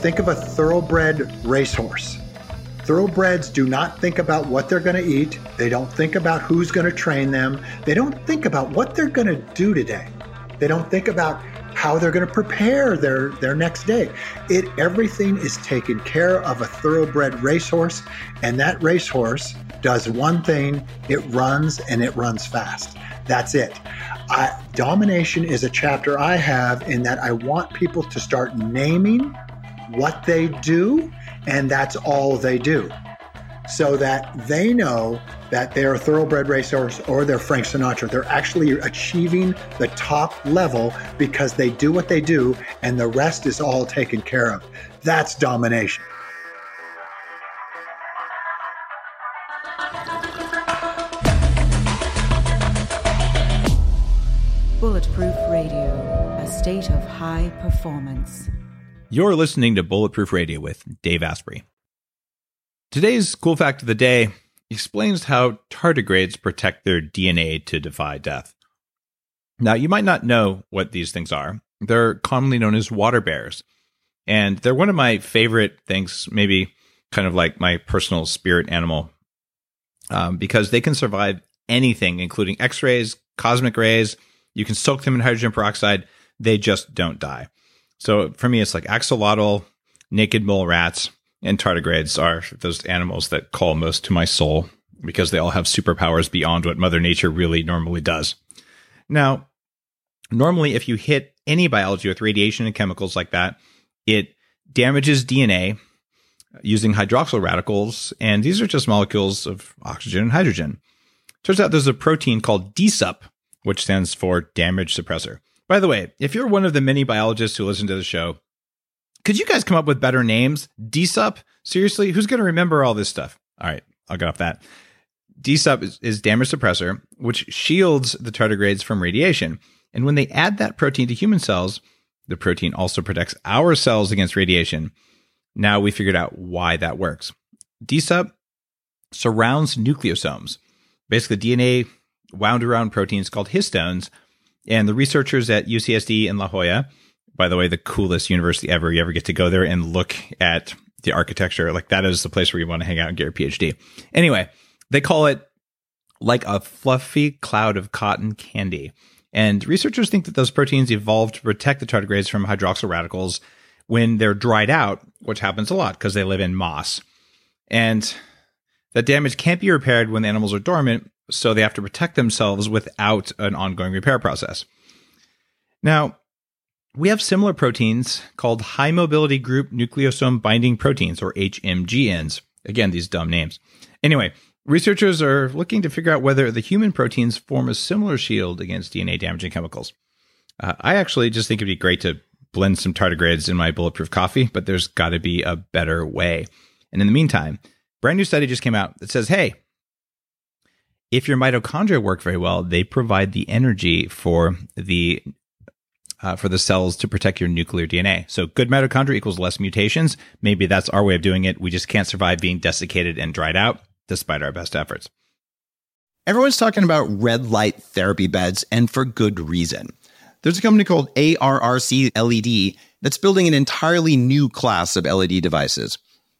think of a thoroughbred racehorse. Thoroughbreds do not think about what they're going to eat. They don't think about who's going to train them. They don't think about what they're going to do today. They don't think about how they're going to prepare their, their next day. It everything is taken care of a thoroughbred racehorse, and that racehorse does one thing: it runs and it runs fast. That's it. I, domination is a chapter I have in that I want people to start naming what they do and that's all they do. So that they know that they're a thoroughbred racehorse or they're Frank Sinatra. They're actually achieving the top level because they do what they do and the rest is all taken care of. That's domination. Bulletproof Radio, a state of high performance. You're listening to Bulletproof Radio with Dave Asprey. Today's cool fact of the day explains how tardigrades protect their DNA to defy death. Now, you might not know what these things are. They're commonly known as water bears. And they're one of my favorite things, maybe kind of like my personal spirit animal, um, because they can survive anything, including X rays, cosmic rays. You can soak them in hydrogen peroxide. They just don't die. So for me, it's like axolotl, naked mole rats, and tardigrades are those animals that call most to my soul because they all have superpowers beyond what Mother Nature really normally does. Now, normally, if you hit any biology with radiation and chemicals like that, it damages DNA using hydroxyl radicals, and these are just molecules of oxygen and hydrogen. Turns out there's a protein called DSUP, which stands for damage suppressor. By the way, if you're one of the many biologists who listen to the show, could you guys come up with better names? DSUP? Seriously? Who's going to remember all this stuff? All right, I'll get off that. DSUP is, is damage suppressor, which shields the tardigrades from radiation. And when they add that protein to human cells, the protein also protects our cells against radiation. Now we figured out why that works. DSUP surrounds nucleosomes, basically DNA wound around proteins called histones and the researchers at UCSD in La Jolla, by the way, the coolest university ever. You ever get to go there and look at the architecture. Like that is the place where you want to hang out and get your PhD. Anyway, they call it like a fluffy cloud of cotton candy. And researchers think that those proteins evolved to protect the tardigrades from hydroxyl radicals when they're dried out, which happens a lot because they live in moss. And that damage can't be repaired when the animals are dormant, so they have to protect themselves without an ongoing repair process. Now, we have similar proteins called high mobility group nucleosome binding proteins, or HMGNs. Again, these dumb names. Anyway, researchers are looking to figure out whether the human proteins form a similar shield against DNA damaging chemicals. Uh, I actually just think it'd be great to blend some tardigrades in my bulletproof coffee, but there's got to be a better way. And in the meantime, brand new study just came out that says, hey, if your mitochondria work very well, they provide the energy for the uh, for the cells to protect your nuclear DNA. So good mitochondria equals less mutations. Maybe that's our way of doing it. We just can't survive being desiccated and dried out, despite our best efforts. Everyone's talking about red light therapy beds, and for good reason. There's a company called ARRC LED that's building an entirely new class of LED devices.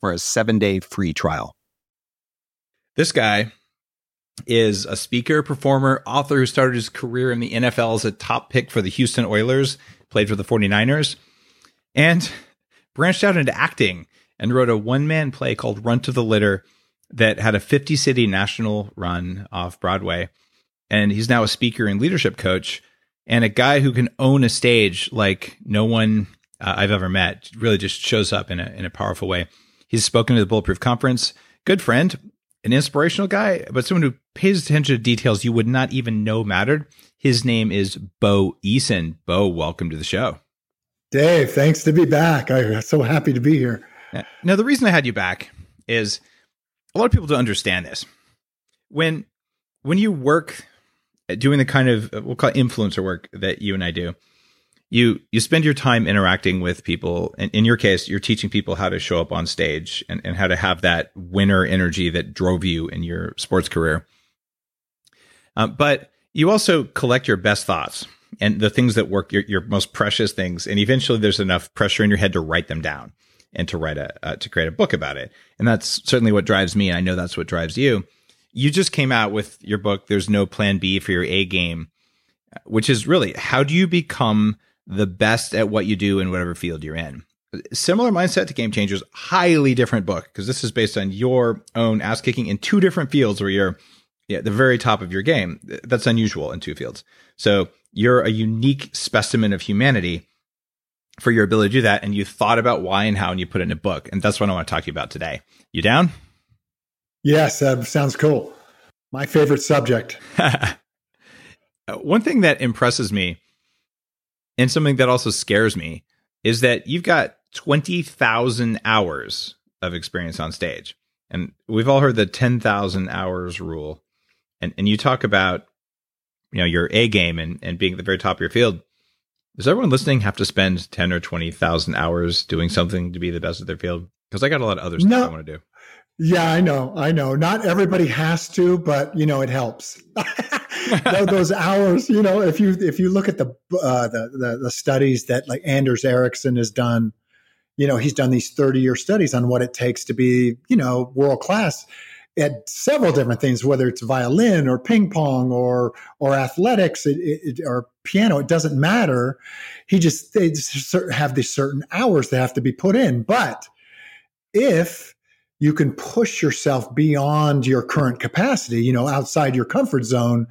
for a seven day free trial. This guy is a speaker, performer, author who started his career in the NFL as a top pick for the Houston Oilers, played for the 49ers, and branched out into acting and wrote a one man play called Runt of the Litter that had a 50 city national run off Broadway. And he's now a speaker and leadership coach and a guy who can own a stage like no one uh, I've ever met. Really just shows up in a, in a powerful way. He's spoken to the Bulletproof Conference, good friend, an inspirational guy, but someone who pays attention to details you would not even know mattered. His name is Bo Eason. Bo, welcome to the show. Dave, thanks to be back. I'm so happy to be here. Now, the reason I had you back is a lot of people don't understand this. When when you work uh, doing the kind of uh, we'll call it influencer work that you and I do, you you spend your time interacting with people. And in your case you're teaching people how to show up on stage and, and how to have that winner energy that drove you in your sports career. Um, but you also collect your best thoughts and the things that work your, your most precious things. And eventually there's enough pressure in your head to write them down and to write a uh, to create a book about it. And that's certainly what drives me. And i know that's what drives you. You just came out with your book there's no plan b for your a game which is really how do you become the best at what you do in whatever field you're in. Similar mindset to Game Changers, highly different book because this is based on your own ass kicking in two different fields where you're yeah, the very top of your game. That's unusual in two fields. So you're a unique specimen of humanity for your ability to do that. And you thought about why and how, and you put it in a book. And that's what I want to talk to you about today. You down? Yes, that sounds cool. My favorite subject. Uh, one thing that impresses me and something that also scares me is that you've got 20,000 hours of experience on stage. And we've all heard the 10,000 hours rule. And and you talk about you know your A game and and being at the very top of your field. Does everyone listening have to spend 10 or 20,000 hours doing something to be the best at their field? Because I got a lot of other stuff no. I want to do. Yeah, I know. I know. Not everybody has to, but you know, it helps. those hours, you know, if you if you look at the, uh, the, the the studies that like Anders Ericsson has done, you know, he's done these 30 year studies on what it takes to be, you know, world class at several different things, whether it's violin or ping pong or or athletics it, it, or piano, it doesn't matter. He just they just have these certain hours that have to be put in. But if you can push yourself beyond your current capacity, you know, outside your comfort zone,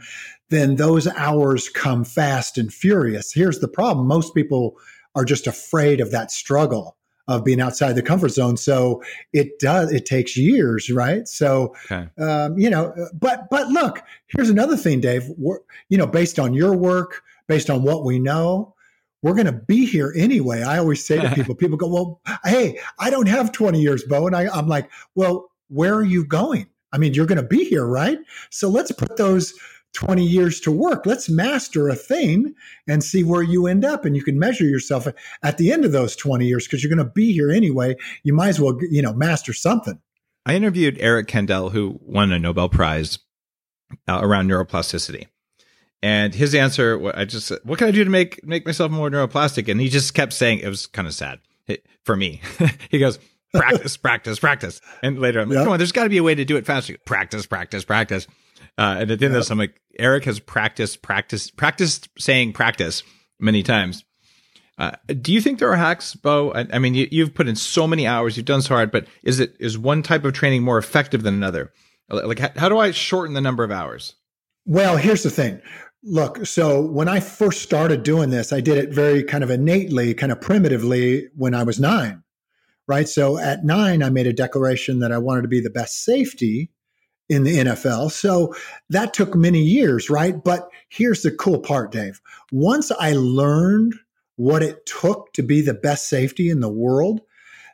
then those hours come fast and furious. Here's the problem. Most people are just afraid of that struggle of being outside the comfort zone. So it does, it takes years, right? So, okay. um, you know, but, but look, here's another thing, Dave, We're, you know, based on your work, based on what we know, we're going to be here anyway. I always say to people, people go, well, hey, I don't have 20 years, Bo. And I, I'm like, well, where are you going? I mean, you're going to be here, right? So let's put those 20 years to work. Let's master a thing and see where you end up. And you can measure yourself at the end of those 20 years because you're going to be here anyway. You might as well, you know, master something. I interviewed Eric Kandel, who won a Nobel Prize uh, around neuroplasticity. And his answer, I just, what can I do to make make myself more neuroplastic? And he just kept saying, it was kind of sad for me. he goes, practice, practice, practice. And later, I'm like, come on, there's got to be a way to do it faster. Practice, practice, practice. Uh, and at the end of this, I'm like, Eric has practiced, practiced, practiced saying practice many times. Uh, do you think there are hacks, Bo? I, I mean, you, have put in so many hours, you've done so hard, but is it is one type of training more effective than another? Like, how, how do I shorten the number of hours? Well, here's the thing. Look, so when I first started doing this, I did it very kind of innately, kind of primitively when I was nine, right? So at nine, I made a declaration that I wanted to be the best safety in the NFL. So that took many years, right? But here's the cool part, Dave. Once I learned what it took to be the best safety in the world,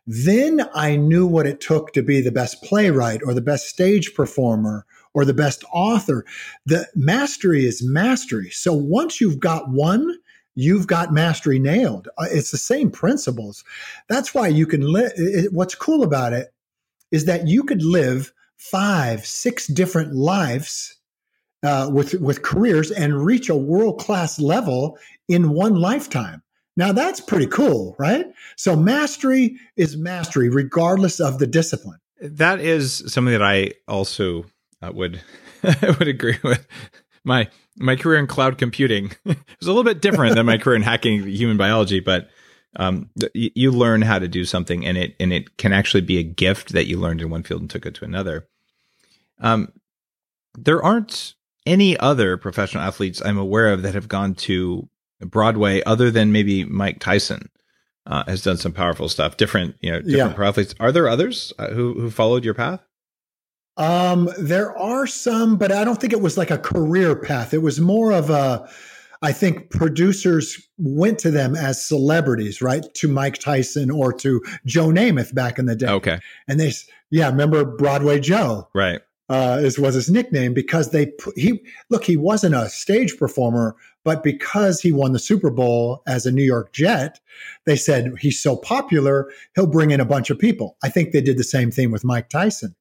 then I knew what it took to be the best playwright or the best stage performer or the best author. The mastery is mastery. So once you've got one, you've got mastery nailed. Uh, it's the same principles. That's why you can live. What's cool about it is that you could live five, six different lives uh, with with careers and reach a world class level in one lifetime. Now that's pretty cool, right? So mastery is mastery, regardless of the discipline. That is something that I also uh, would I would agree with. My my career in cloud computing was a little bit different than my career in hacking human biology, but um, you, you learn how to do something, and it and it can actually be a gift that you learned in one field and took it to another. Um, there aren't any other professional athletes I'm aware of that have gone to Broadway other than maybe Mike Tyson. Uh, has done some powerful stuff. Different, you know, different yeah. pro athletes. Are there others uh, who who followed your path? Um, there are some, but I don't think it was like a career path. It was more of a. I think producers went to them as celebrities, right? To Mike Tyson or to Joe Namath back in the day. Okay. And they, yeah, remember Broadway Joe? Right uh, is was his nickname because they he look he wasn't a stage performer, but because he won the Super Bowl as a New York Jet, they said he's so popular he'll bring in a bunch of people. I think they did the same thing with Mike Tyson.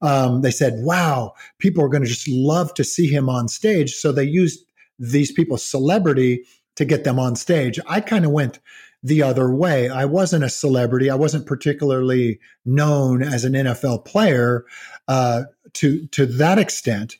Um, they said, "Wow, people are going to just love to see him on stage," so they used these people's celebrity to get them on stage. I kind of went the other way. I wasn't a celebrity. I wasn't particularly known as an NFL player uh, to to that extent.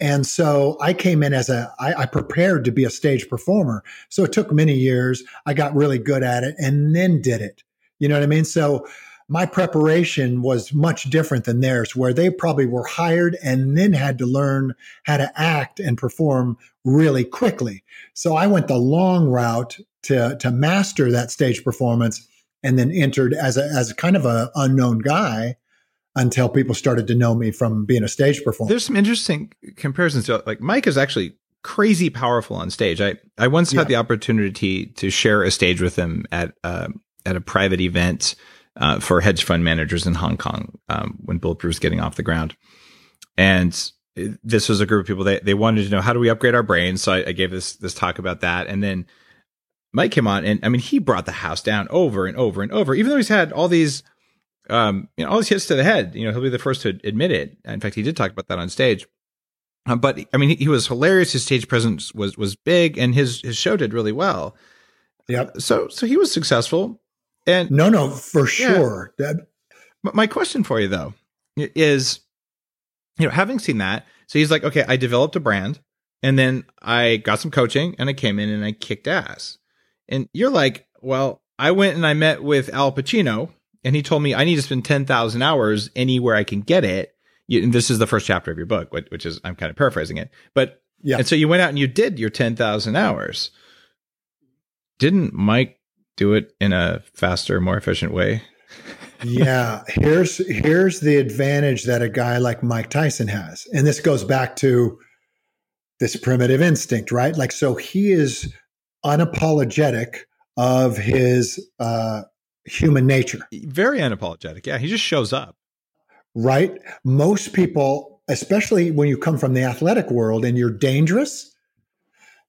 And so I came in as a I, I prepared to be a stage performer. So it took many years. I got really good at it and then did it. You know what I mean? So my preparation was much different than theirs, where they probably were hired and then had to learn how to act and perform really quickly. So I went the long route to to master that stage performance, and then entered as a as kind of a unknown guy until people started to know me from being a stage performer. There's some interesting comparisons. To, Like Mike is actually crazy powerful on stage. I I once yeah. had the opportunity to share a stage with him at uh, at a private event uh, for hedge fund managers in Hong Kong um, when Bulletproof was getting off the ground, and this was a group of people that they wanted to know how do we upgrade our brains. So I, I gave this this talk about that, and then Mike came on, and I mean he brought the house down over and over and over, even though he's had all these um, you know, all these hits to the head. You know, he'll be the first to admit it. In fact, he did talk about that on stage. Um, but I mean, he, he, was hilarious. His stage presence was was big, and his his show did really well. Yeah. So so he was successful. And no, no, for sure. Yeah. That- my question for you though is, you know, having seen that, so he's like, okay, I developed a brand, and then I got some coaching, and I came in and I kicked ass. And you're like, well, I went and I met with Al Pacino and he told me I need to spend 10,000 hours anywhere I can get it. You, and this is the first chapter of your book, which, which is, I'm kind of paraphrasing it. But, yeah. And so you went out and you did your 10,000 hours. Didn't Mike do it in a faster, more efficient way? yeah. Here's, here's the advantage that a guy like Mike Tyson has. And this goes back to this primitive instinct, right? Like, so he is unapologetic of his, uh, human nature. Very unapologetic. Yeah, he just shows up. Right? Most people, especially when you come from the athletic world and you're dangerous,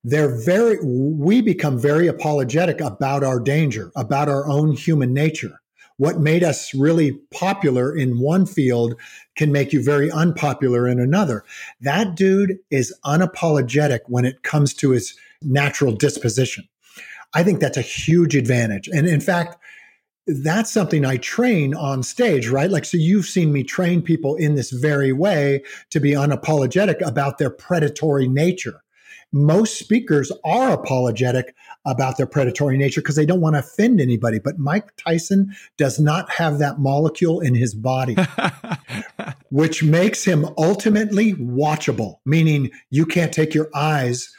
they're very we become very apologetic about our danger, about our own human nature. What made us really popular in one field can make you very unpopular in another. That dude is unapologetic when it comes to his natural disposition. I think that's a huge advantage. And in fact, that's something I train on stage, right? Like, so you've seen me train people in this very way to be unapologetic about their predatory nature. Most speakers are apologetic about their predatory nature because they don't want to offend anybody. But Mike Tyson does not have that molecule in his body, which makes him ultimately watchable, meaning you can't take your eyes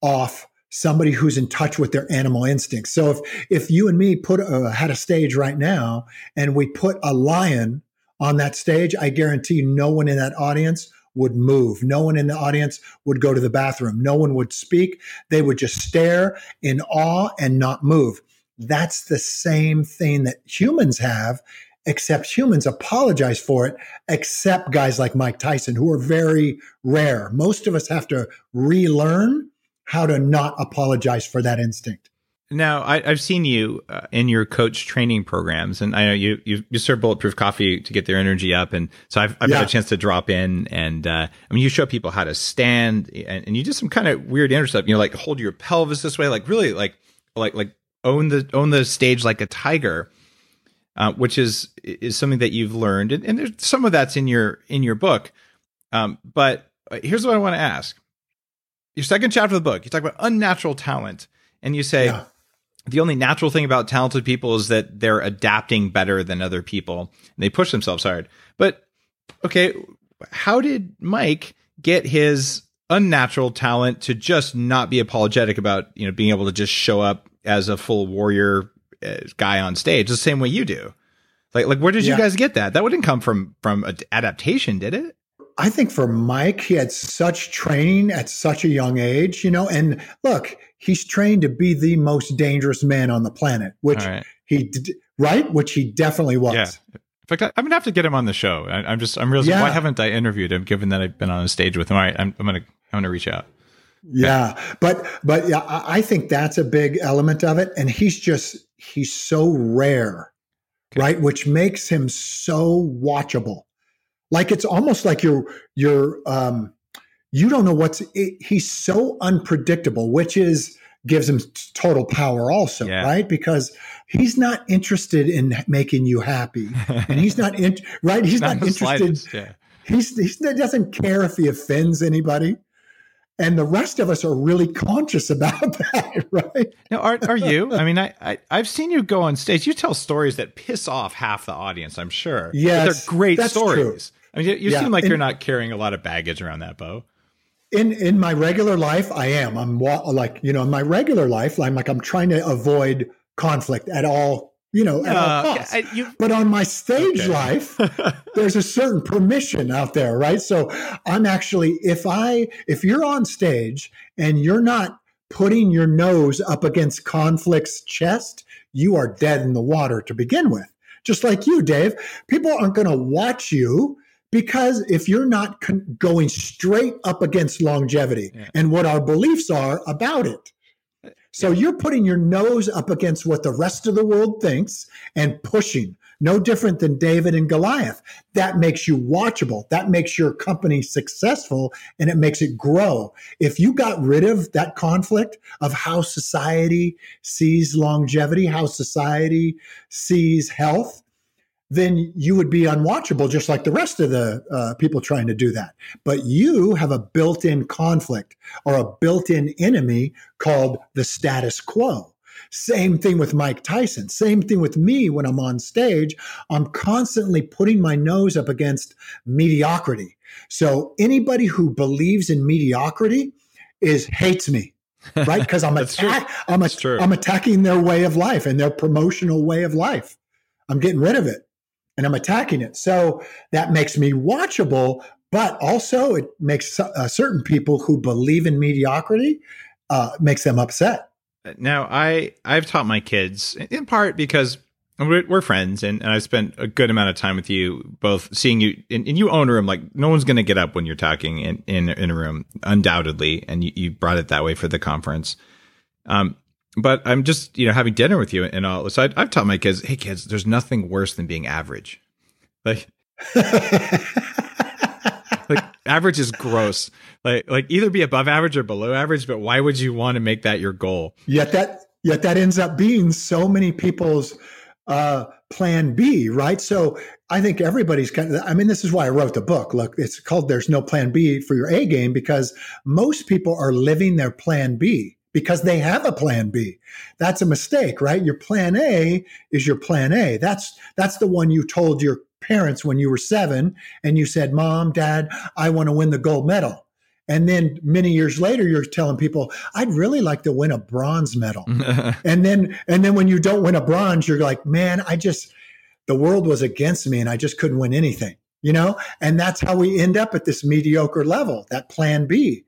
off somebody who's in touch with their animal instincts. So if if you and me put a, had a stage right now and we put a lion on that stage, I guarantee no one in that audience would move. No one in the audience would go to the bathroom. No one would speak. They would just stare in awe and not move. That's the same thing that humans have, except humans apologize for it, except guys like Mike Tyson, who are very rare. Most of us have to relearn how to not apologize for that instinct. Now, I, have seen you uh, in your coach training programs, and I know you you, you serve bulletproof coffee to get their energy up, and so I've, I've yeah. had a chance to drop in, and uh, I mean, you show people how to stand, and, and you do some kind of weird stuff. You know, like hold your pelvis this way, like really, like like like own the own the stage like a tiger, uh, which is is something that you've learned, and, and there's some of that's in your in your book. Um, but uh, here's what I want to ask: your second chapter of the book, you talk about unnatural talent, and you say. Yeah the only natural thing about talented people is that they're adapting better than other people. And they push themselves hard. But okay, how did Mike get his unnatural talent to just not be apologetic about, you know, being able to just show up as a full warrior uh, guy on stage the same way you do? Like like where did yeah. you guys get that? That wouldn't come from from adaptation, did it? I think for Mike, he had such training at such a young age, you know, and look, he's trained to be the most dangerous man on the planet, which right. he did, right, which he definitely was. Yeah. In fact, I, am gonna have to get him on the show. I, am just, I'm realizing yeah. why haven't I interviewed him? Given that I've been on a stage with him, all right, I'm, I'm gonna, I'm gonna reach out. Yeah, but but yeah, I think that's a big element of it, and he's just he's so rare, okay. right? Which makes him so watchable. Like it's almost like you're you're um, you don't know what's it, he's so unpredictable which is gives him total power also yeah. right because he's not interested in making you happy and he's not in, right he's not, not interested yeah. he's, he's he doesn't care if he offends anybody and the rest of us are really conscious about that, right? Now, are are you? I mean, I, I have seen you go on stage. You tell stories that piss off half the audience. I'm sure. Yeah, they're great stories. True. I mean, you, you yeah. seem like and, you're not carrying a lot of baggage around that, Bo in in my regular life i am i'm like you know in my regular life i'm like i'm trying to avoid conflict at all you know at uh, all costs. I, you, but on my stage okay. life there's a certain permission out there right so i'm actually if i if you're on stage and you're not putting your nose up against conflict's chest you are dead in the water to begin with just like you dave people aren't going to watch you because if you're not con- going straight up against longevity yeah. and what our beliefs are about it, so you're putting your nose up against what the rest of the world thinks and pushing, no different than David and Goliath. That makes you watchable. That makes your company successful and it makes it grow. If you got rid of that conflict of how society sees longevity, how society sees health, then you would be unwatchable just like the rest of the uh, people trying to do that. But you have a built in conflict or a built in enemy called the status quo. Same thing with Mike Tyson. Same thing with me when I'm on stage. I'm constantly putting my nose up against mediocrity. So anybody who believes in mediocrity is hates me right? Because I'm attack, I'm, a, I'm attacking their way of life and their promotional way of life. I'm getting rid of it and I'm attacking it. So that makes me watchable, but also it makes uh, certain people who believe in mediocrity uh, makes them upset. Now, I I've taught my kids in part because we're, friends, and, and I spent a good amount of time with you, both seeing you and, and you own a room. Like no one's going to get up when you're talking in, in in a room, undoubtedly, and you, you brought it that way for the conference. Um, but I'm just you know having dinner with you and all. So I, I've taught my kids, hey kids, there's nothing worse than being average. Like, like average is gross. Like like either be above average or below average. But why would you want to make that your goal? Yet that yet that ends up being so many people's uh, plan B, right? So I think everybody's kind of, I mean, this is why I wrote the book. Look, it's called There's No Plan B for Your A Game because most people are living their plan B because they have a plan B. That's a mistake, right? Your plan A is your plan A. That's that's the one you told your parents when you were 7 and you said, "Mom, Dad, I want to win the gold medal." And then many years later you're telling people, "I'd really like to win a bronze medal." and then and then when you don't win a bronze, you're like, "Man, I just the world was against me and I just couldn't win anything." You know? And that's how we end up at this mediocre level, that plan B.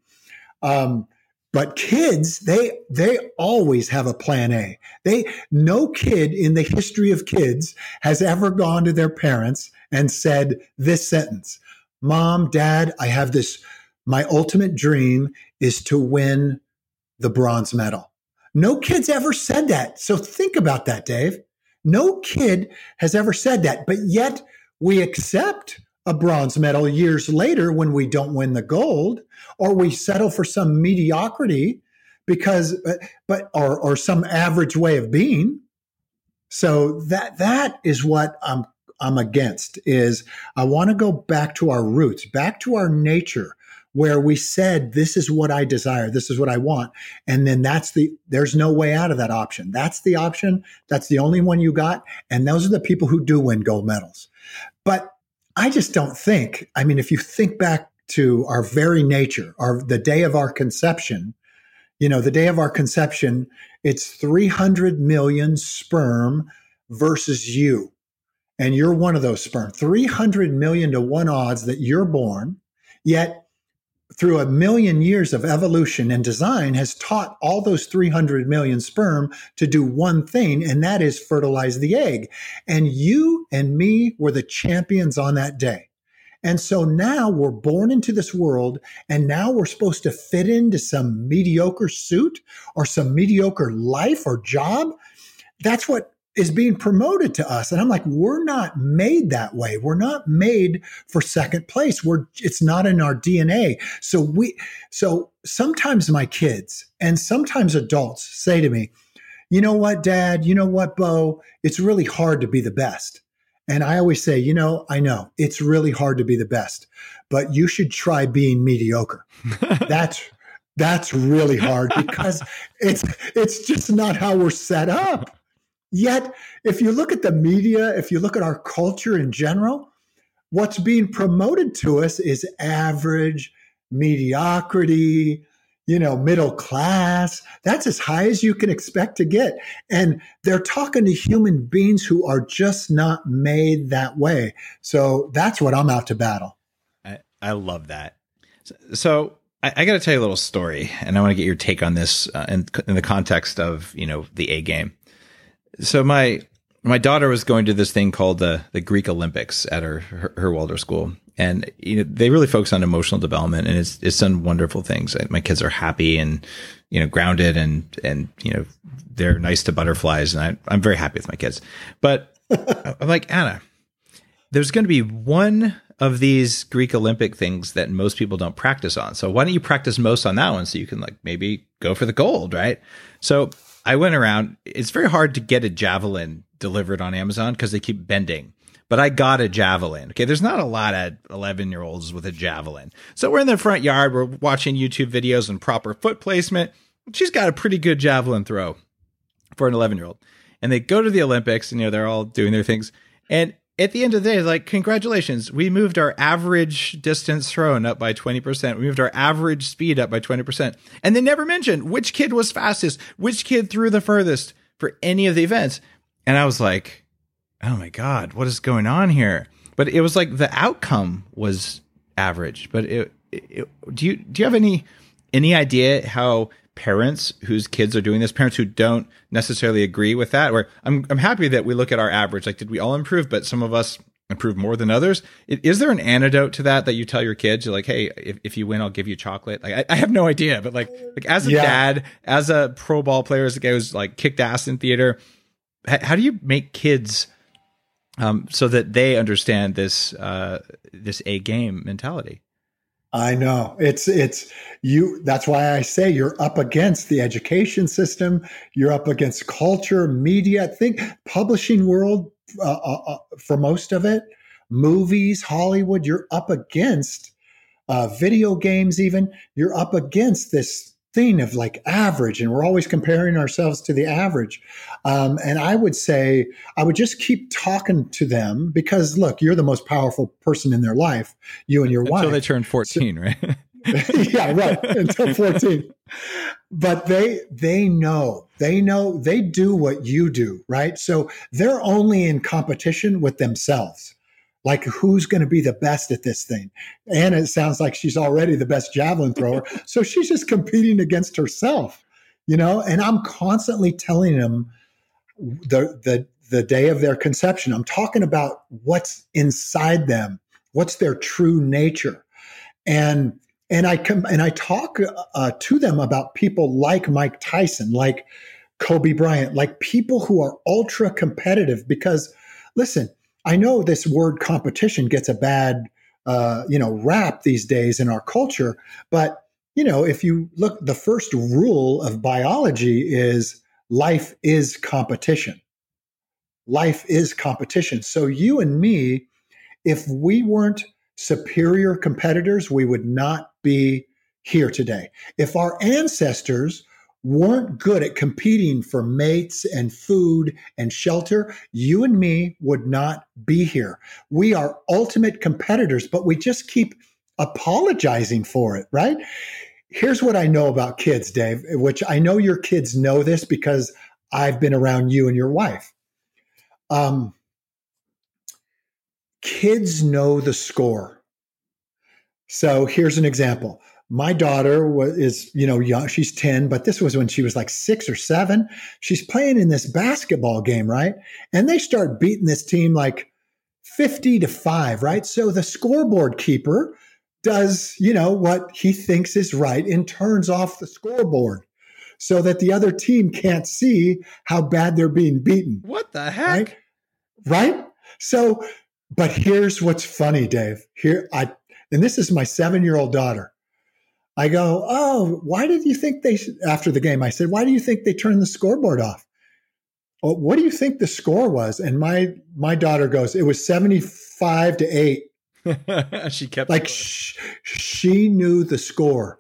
Um, but kids, they they always have a plan A. They no kid in the history of kids has ever gone to their parents and said this sentence. Mom, dad, I have this my ultimate dream is to win the bronze medal. No kid's ever said that. So think about that, Dave. No kid has ever said that, but yet we accept a bronze medal years later when we don't win the gold or we settle for some mediocrity because uh, but or or some average way of being. So that that is what i'm i'm against is i want to go back to our roots back to our nature where we said this is what i desire. This is what i want. And then that's the there's no way out of that option. That's the option. That's the only one you got. And those are the people who do win gold medals. But I just don't think. I mean, if you think back to our very nature, our the day of our conception, you know, the day of our conception, it's 300 million sperm versus you. And you're one of those sperm. 300 million to one odds that you're born. Yet through a million years of evolution and design has taught all those 300 million sperm to do one thing, and that is fertilize the egg. And you and me were the champions on that day. And so now we're born into this world, and now we're supposed to fit into some mediocre suit or some mediocre life or job. That's what is being promoted to us. And i'm like we're not made that way. We're not made for second place. We're it's not in our dna so we so sometimes my kids and sometimes adults say to me you know what dad? You know what bo it's really hard to be the best. And i always say you know i know. It's really hard to be the best but you should try being mediocre. That's that's really hard because it's it's just not how we're set up Yet, if you look at the media, if you look at our culture in general, what's being promoted to us is average, mediocrity, you know, middle class. That's as high as you can expect to get. And they're talking to human beings who are just not made that way. So that's what I'm out to battle. I, I love that. So, so I, I got to tell you a little story, and I want to get your take on this uh, in, in the context of, you know, the A game so my my daughter was going to this thing called the the Greek Olympics at her her, her Waldorf school, and you know they really focus on emotional development, and it's it's done wonderful things. My kids are happy and you know grounded, and and you know they're nice to butterflies, and I, I'm very happy with my kids. But I'm like Anna, there's going to be one of these Greek Olympic things that most people don't practice on. So why don't you practice most on that one so you can like maybe go for the gold, right? So I went around. It's very hard to get a javelin delivered on Amazon because they keep bending. But I got a javelin. Okay, there's not a lot of 11 year olds with a javelin. So we're in the front yard. We're watching YouTube videos and proper foot placement. She's got a pretty good javelin throw for an 11 year old. And they go to the Olympics, and you know they're all doing their things. And at the end of the day, like, congratulations, we moved our average distance thrown up by 20%. We moved our average speed up by 20%. And they never mentioned which kid was fastest, which kid threw the furthest for any of the events. And I was like, oh my God, what is going on here? But it was like the outcome was average. But it, it, do you do you have any any idea how parents whose kids are doing this, parents who don't necessarily agree with that. Where I'm I'm happy that we look at our average. Like, did we all improve? But some of us improve more than others. Is there an antidote to that that you tell your kids? You're like, hey, if, if you win, I'll give you chocolate. Like, I, I have no idea, but like, like as a yeah. dad, as a pro ball player, as a guy who's like kicked ass in theater, how, how do you make kids um, so that they understand this uh, this a game mentality? I know it's it's you. That's why I say you're up against the education system. You're up against culture, media. Think publishing world uh, uh, uh, for most of it, movies, Hollywood. You're up against uh, video games. Even you're up against this thing of like average and we're always comparing ourselves to the average. Um, and i would say i would just keep talking to them because look you're the most powerful person in their life you and your until wife. until they turn 14 so, right? Yeah right until 14 but they they know they know they do what you do right? So they're only in competition with themselves like who's going to be the best at this thing? And it sounds like she's already the best javelin thrower. So she's just competing against herself you know? And i'm constantly telling them the the the day of their conception. I'm talking about what's inside them. What's their true nature? And and I come and I talk uh, to them about people like Mike Tyson, like Kobe Bryant, like people who are ultra competitive. Because listen, I know this word competition gets a bad, uh, you know, rap these days in our culture, but you know, if you look, the first rule of biology is life is competition. Life is competition. So you and me, if we weren't superior competitors, we would not be here today. If our ancestors weren't good at competing for mates and food and shelter, you and me would not be here. We are ultimate competitors, but we just keep apologizing for it, right? Here's what I know about kids, Dave, which I know your kids know this because I've been around you and your wife. Um, kids know the score. So here's an example. My daughter was, is, you know, young. She's 10, but this was when she was like six or seven. She's playing in this basketball game, right? And they start beating this team like 50 to five, right? So the scoreboard keeper does, you know, what he thinks is right and turns off the scoreboard so that the other team can't see how bad they're being beaten. What the heck? Right? right? So but here's what's funny, Dave. Here I and this is my 7-year-old daughter. I go, "Oh, why did you think they after the game I said, "Why do you think they turned the scoreboard off?" Well, what do you think the score was? And my my daughter goes, "It was 75 to 8." she kept like sh- she knew the score.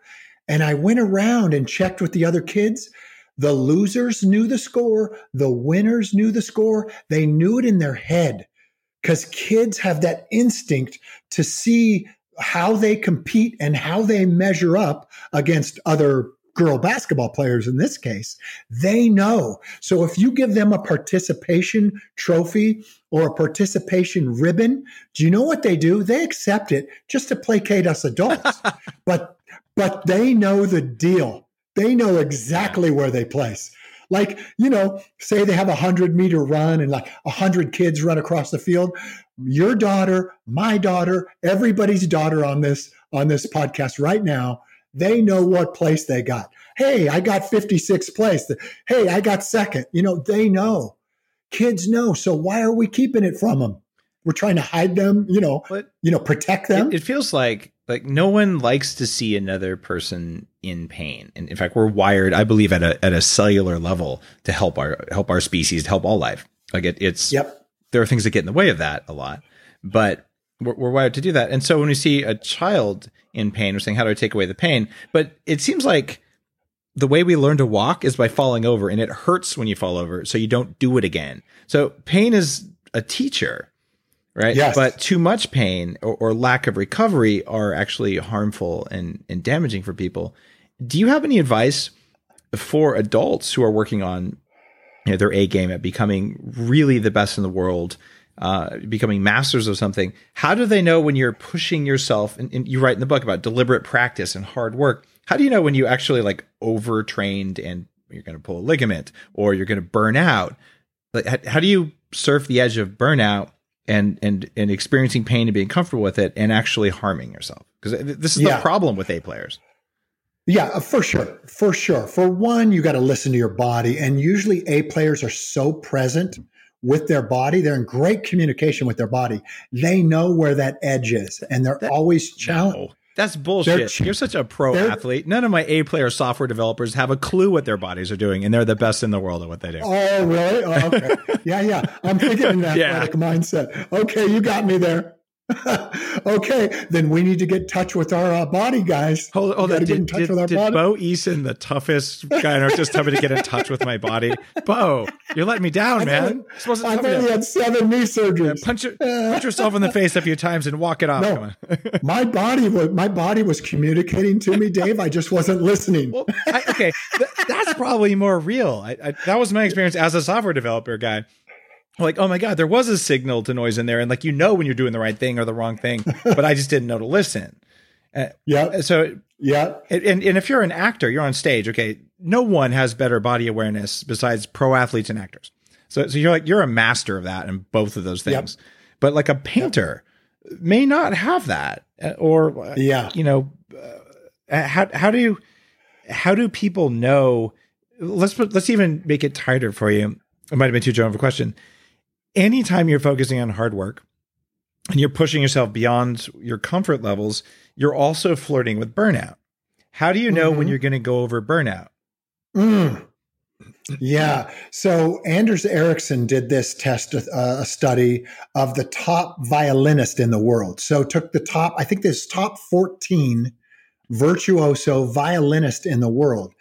And I went around and checked with the other kids. The losers knew the score, the winners knew the score. They knew it in their head because kids have that instinct to see how they compete and how they measure up against other girl basketball players in this case. They know. So if you give them a participation trophy or a participation ribbon, do you know what they do? They accept it just to placate us adults. but but they know the deal. They know exactly where they place. Like, you know, say they have a hundred meter run and like a hundred kids run across the field. Your daughter, my daughter, everybody's daughter on this on this podcast right now, they know what place they got. Hey, I got 56th place. Hey, I got second. You know, they know. Kids know. So why are we keeping it from them? We're trying to hide them, you know, but you know, protect them. It, it feels like like no one likes to see another person in pain. And in fact we're wired i believe at a at a cellular level to help our help our species to help all life. Like it, it's yep. there are things that get in the way of that a lot but we're, we're wired to do that. And so when we see a child in pain we're saying how do i take away the pain? But it seems like the way we learn to walk is by falling over and it hurts when you fall over so you don't do it again. So pain is a teacher right? Yes. But too much pain or, or, lack of recovery are actually harmful and, and damaging for people. Do you have any advice for adults who are working on you know, their A game at becoming really the best in the world, uh, becoming masters of something? How do they know when you're pushing yourself? And, and you write in the book about deliberate practice and hard work. How do you know when you actually like overtrained and you're going to pull a ligament or you're going to burn out? Like, how, how do you surf the edge of burnout and and and experiencing pain and being comfortable with it and actually harming yourself. Because this is yeah. the problem with a players. Yeah uh, for sure. For sure. For one you got to listen to your body and usually a players are so present with their body they're in great communication with their body. They know where that edge is and they're that, always challenged. That's bullshit. Ch- you're such a pro athlete. None of my A player software developers have a clue what their bodies are doing, and they're the best in the world at what they do. Oh, really? Oh, okay. yeah, yeah. I'm thinking in that yeah. mindset. Okay, you got me there. okay, then we need to get in touch with our uh, body guys. Hold, hold on. Did, did, did Bo Eason, the toughest guy earth, just tell me to get in touch with my body? Bo, you're letting me down, man. I've only had seven knee surgeries. Yeah, punch, punch yourself in the face a few times and walk it off. No, my body was my body was communicating to me, Dave. I just wasn't listening. Well, I, okay, th- that's probably more real. I, I, that was my experience as a software developer guy like, oh my God, there was a signal to noise in there. And like, you know, when you're doing the right thing or the wrong thing, but I just didn't know to listen. Uh, yeah. So, yeah. And, and if you're an actor, you're on stage. Okay. No one has better body awareness besides pro athletes and actors. So, so you're like, you're a master of that and both of those things. Yep. But like a painter yep. may not have that uh, or, yeah, you know, uh, uh, how how do you, how do people know? Let's put, let's even make it tighter for you. It might have been too general of a question. Anytime you're focusing on hard work and you're pushing yourself beyond your comfort levels, you're also flirting with burnout. How do you know mm-hmm. when you're going to go over burnout? Mm. Yeah. So Anders Ericsson did this test, uh, a study of the top violinist in the world. So took the top, I think there's top 14 virtuoso violinist in the world.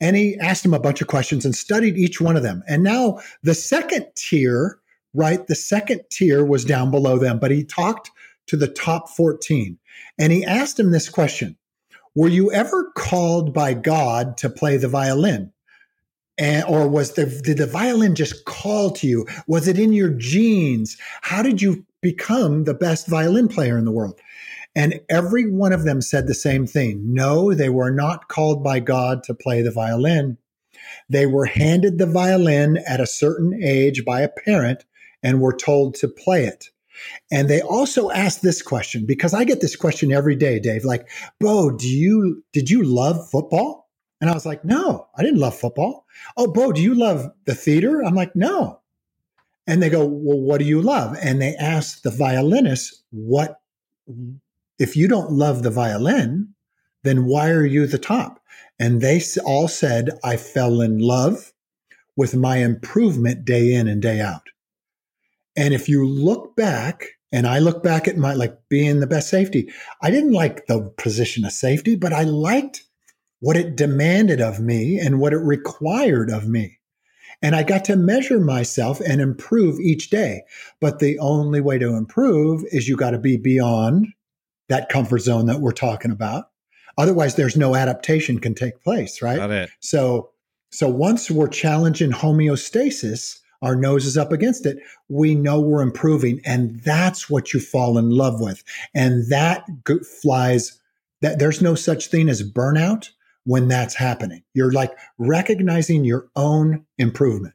And he asked him a bunch of questions and studied each one of them. And now the second tier, right? The second tier was down below them, but he talked to the top 14 and he asked him this question Were you ever called by God to play the violin? And, or was the did the violin just call to you? Was it in your genes? How did you become the best violin player in the world? And every one of them said the same thing. No, they were not called by God to play the violin. They were handed the violin at a certain age by a parent and we were told to play it. And they also asked this question because I get this question every day, Dave, like, Bo, do you, did you love football? And I was like, no, I didn't love football. Oh, Bo, do you love the theater? I'm like, no. And they go, well, what do you love? And they ask the violinist, what, if you don't love the violin, then why are you the top? And they all said, I fell in love with my improvement day in and day out. And if you look back, and I look back at my like being the best safety, I didn't like the position of safety, but I liked what it demanded of me and what it required of me. And I got to measure myself and improve each day. But the only way to improve is you got to be beyond that comfort zone that we're talking about. Otherwise, there's no adaptation can take place, right? Got it. So, so once we're challenging homeostasis, our nose is up against it, we know we're improving. And that's what you fall in love with. And that flies that there's no such thing as burnout when that's happening. You're like recognizing your own improvement.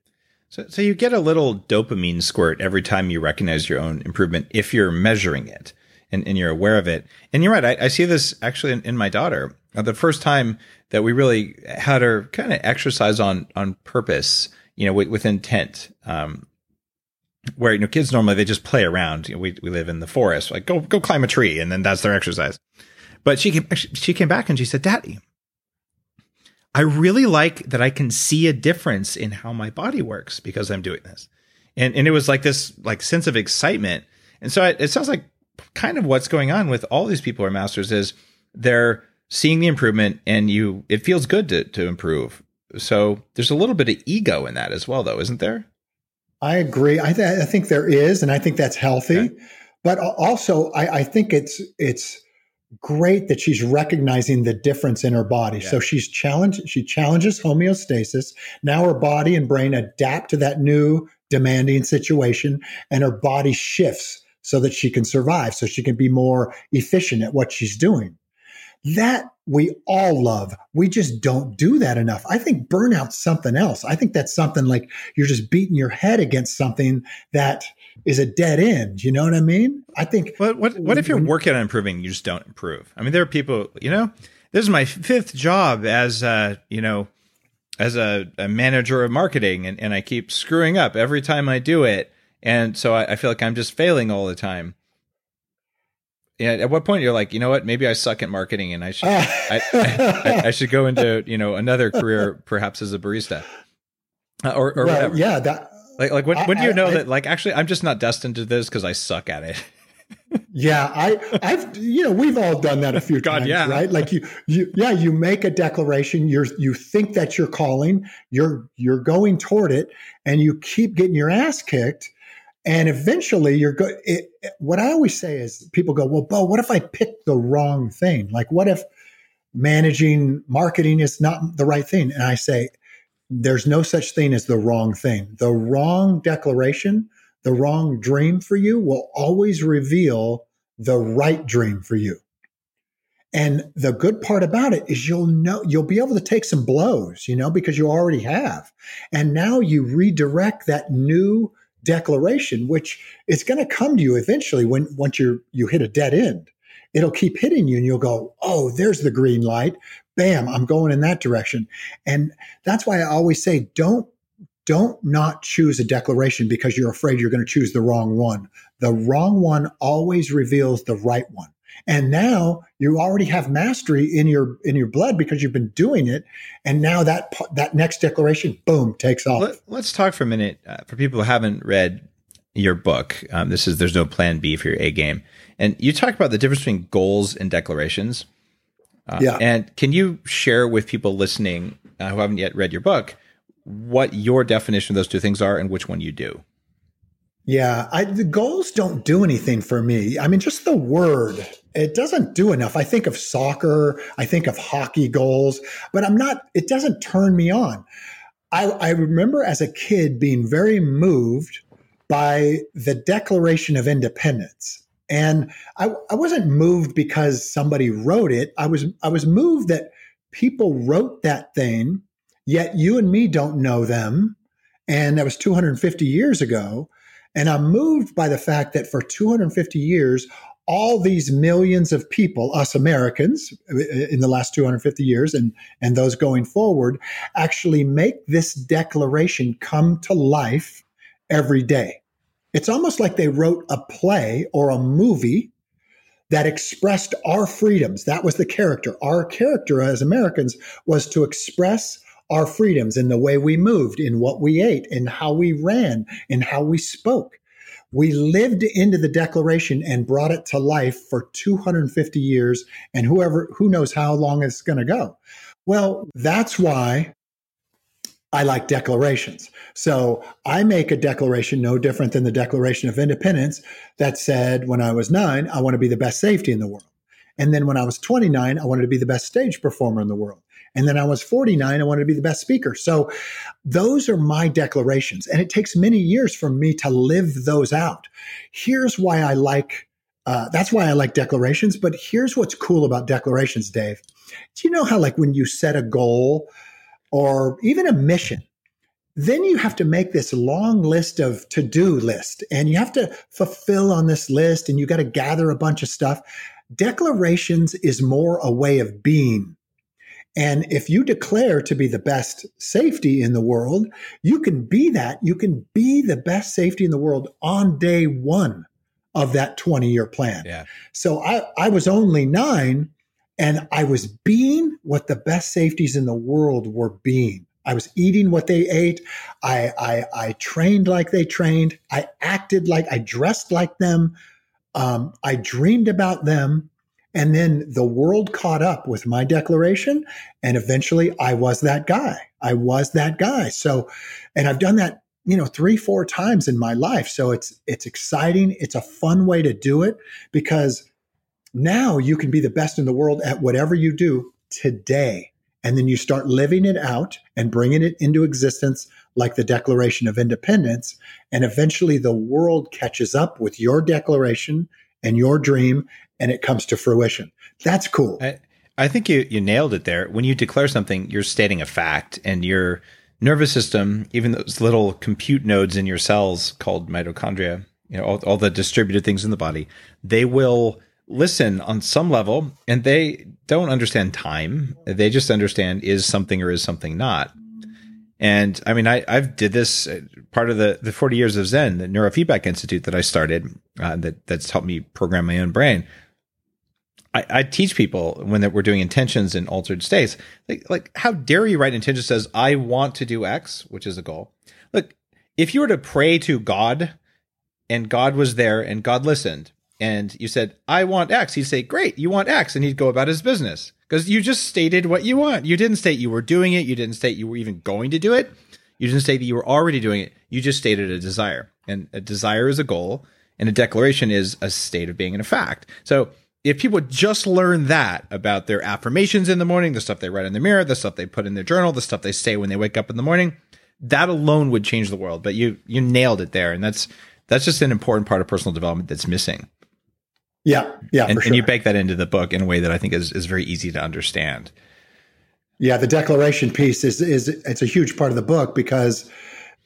So, so you get a little dopamine squirt every time you recognize your own improvement if you're measuring it and, and you're aware of it. And you're right. I, I see this actually in, in my daughter. Uh, the first time that we really had her kind of exercise on on purpose, you know, with, with intent. Um, where you know kids normally they just play around. You know, we we live in the forest, like go go climb a tree, and then that's their exercise. But she came she came back and she said, "Daddy, I really like that I can see a difference in how my body works because I'm doing this. And and it was like this like sense of excitement. And so it, it sounds like kind of what's going on with all these people who are masters is they're seeing the improvement and you it feels good to to improve. So there's a little bit of ego in that as well though, isn't there? I agree. I, th- I think there is, and I think that's healthy. Okay. But also, I, I think it's it's great that she's recognizing the difference in her body. Yeah. So she's challenged, she challenges homeostasis. Now her body and brain adapt to that new demanding situation and her body shifts so that she can survive, so she can be more efficient at what she's doing. That we all love. We just don't do that enough. I think burnout's something else. I think that's something like you're just beating your head against something that is a dead end. You know what I mean? I think. What what what if you're working on improving, you just don't improve? I mean, there are people. You know, this is my fifth job as uh, you know, as a, a manager of marketing, and and I keep screwing up every time I do it, and so I, I feel like I'm just failing all the time. Yeah, at what point you're like, you know what? Maybe I suck at marketing, and I should I, I, I, should go into you know another career, perhaps as a barista, uh, or, or well, whatever. Yeah, that like, like when, when do you know I, that? Like, actually, I'm just not destined to this because I suck at it. yeah, I, I've, you know, we've all done that a few God, times, yeah. right? Like you, you, yeah, you make a declaration. You're, you think that you're calling. You're, you're going toward it, and you keep getting your ass kicked, and eventually you're good. What I always say is, people go, "Well, Bo, what if I pick the wrong thing? Like, what if managing marketing is not the right thing?" And I say, there's no such thing as the wrong thing. The wrong declaration, the wrong dream for you will always reveal the right dream for you. And the good part about it is you'll know you'll be able to take some blows, you know, because you already have. And now you redirect that new declaration, which is going to come to you eventually when once you you hit a dead end. it'll keep hitting you and you'll go, oh, there's the green light. Bam, I'm going in that direction. And that's why I always say, don't don't not choose a declaration because you're afraid you're going to choose the wrong one. The wrong one always reveals the right one. And now you already have mastery in your in your blood because you've been doing it. And now that that next declaration, boom, takes off. Let, us talk for a minute uh, for people who haven't read your book. Um, this is there's no plan B for your A game, and you talk about the difference between goals and declarations. Uh, yeah. And can you share with people listening uh, who haven't yet read your book what your definition of those two things are and which one you do? Yeah, I, the goals don't do anything for me. I mean, just the word, it doesn't do enough. I think of soccer, I think of hockey goals, but I'm not, it doesn't turn me on. I, I remember as a kid being very moved by the Declaration of Independence. And I, I wasn't moved because somebody wrote it. I was I was moved that people wrote that thing, yet you and me don't know them. And that was 250 years ago. And I'm moved by the fact that for 250 years, all these millions of people, us Americans, in the last 250 years and, and those going forward, actually make this declaration come to life every day. It's almost like they wrote a play or a movie that expressed our freedoms. That was the character. Our character as Americans was to express our freedoms in the way we moved, in what we ate, in how we ran, in how we spoke. We lived into the Declaration and brought it to life for 250 years, and whoever who knows how long it's going to go. Well, that's why I like declarations. So I make a declaration no different than the Declaration of Independence that said when I was nine, I want to be the best safety in the world. And then when I was 29, I wanted to be the best stage performer in the world. And then I was 49, I wanted to be the best speaker. So those are my declarations. And it takes many years for me to live those out. Here's why I like, uh, that's why I like declarations. But here's what's cool about declarations, Dave. Do you know how, like, when you set a goal, or even a mission, then you have to make this long list of to do list and you have to fulfill on this list and you got to gather a bunch of stuff. Declarations is more a way of being. And if you declare to be the best safety in the world, you can be that. You can be the best safety in the world on day one of that 20 year plan. Yeah. So I, I was only nine and I was being what the best safeties in the world were being. I was eating what they ate. I, I, I trained like they trained. I acted like I dressed like them. Um, I dreamed about them. And then the world caught up with my declaration. And eventually I was that guy. I was that guy. So, and I've done that, you know, three, four times in my life. So it's, it's exciting. It's a fun way to do it because now you can be the best in the world at whatever you do today. And then you start living it out and bringing it into existence like the Declaration of Independence. And eventually the world catches up with your declaration and your dream and it comes to fruition. That's cool. I, I think you, you nailed it there. When you declare something, you're stating a fact and your nervous system, even those little compute nodes in your cells called mitochondria, you know, all, all the distributed things in the body, they will listen on some level and they don't understand time. They just understand is something or is something not. And I mean, I, I've did this uh, part of the, the 40 years of Zen, the Neurofeedback Institute that I started, uh, that that's helped me program my own brain. I, I teach people when that we're doing intentions in altered states, like, like how dare you write intention says, I want to do X, which is a goal. Look, if you were to pray to God and God was there and God listened, and you said, I want X, he'd say, Great, you want X. And he'd go about his business because you just stated what you want. You didn't state you were doing it. You didn't state you were even going to do it. You didn't state that you were already doing it. You just stated a desire. And a desire is a goal, and a declaration is a state of being and a fact. So if people just learn that about their affirmations in the morning, the stuff they write in the mirror, the stuff they put in their journal, the stuff they say when they wake up in the morning, that alone would change the world. But you you nailed it there. And that's that's just an important part of personal development that's missing. Yeah, yeah, and, sure. and you bake that into the book in a way that I think is is very easy to understand. Yeah, the declaration piece is is it's a huge part of the book because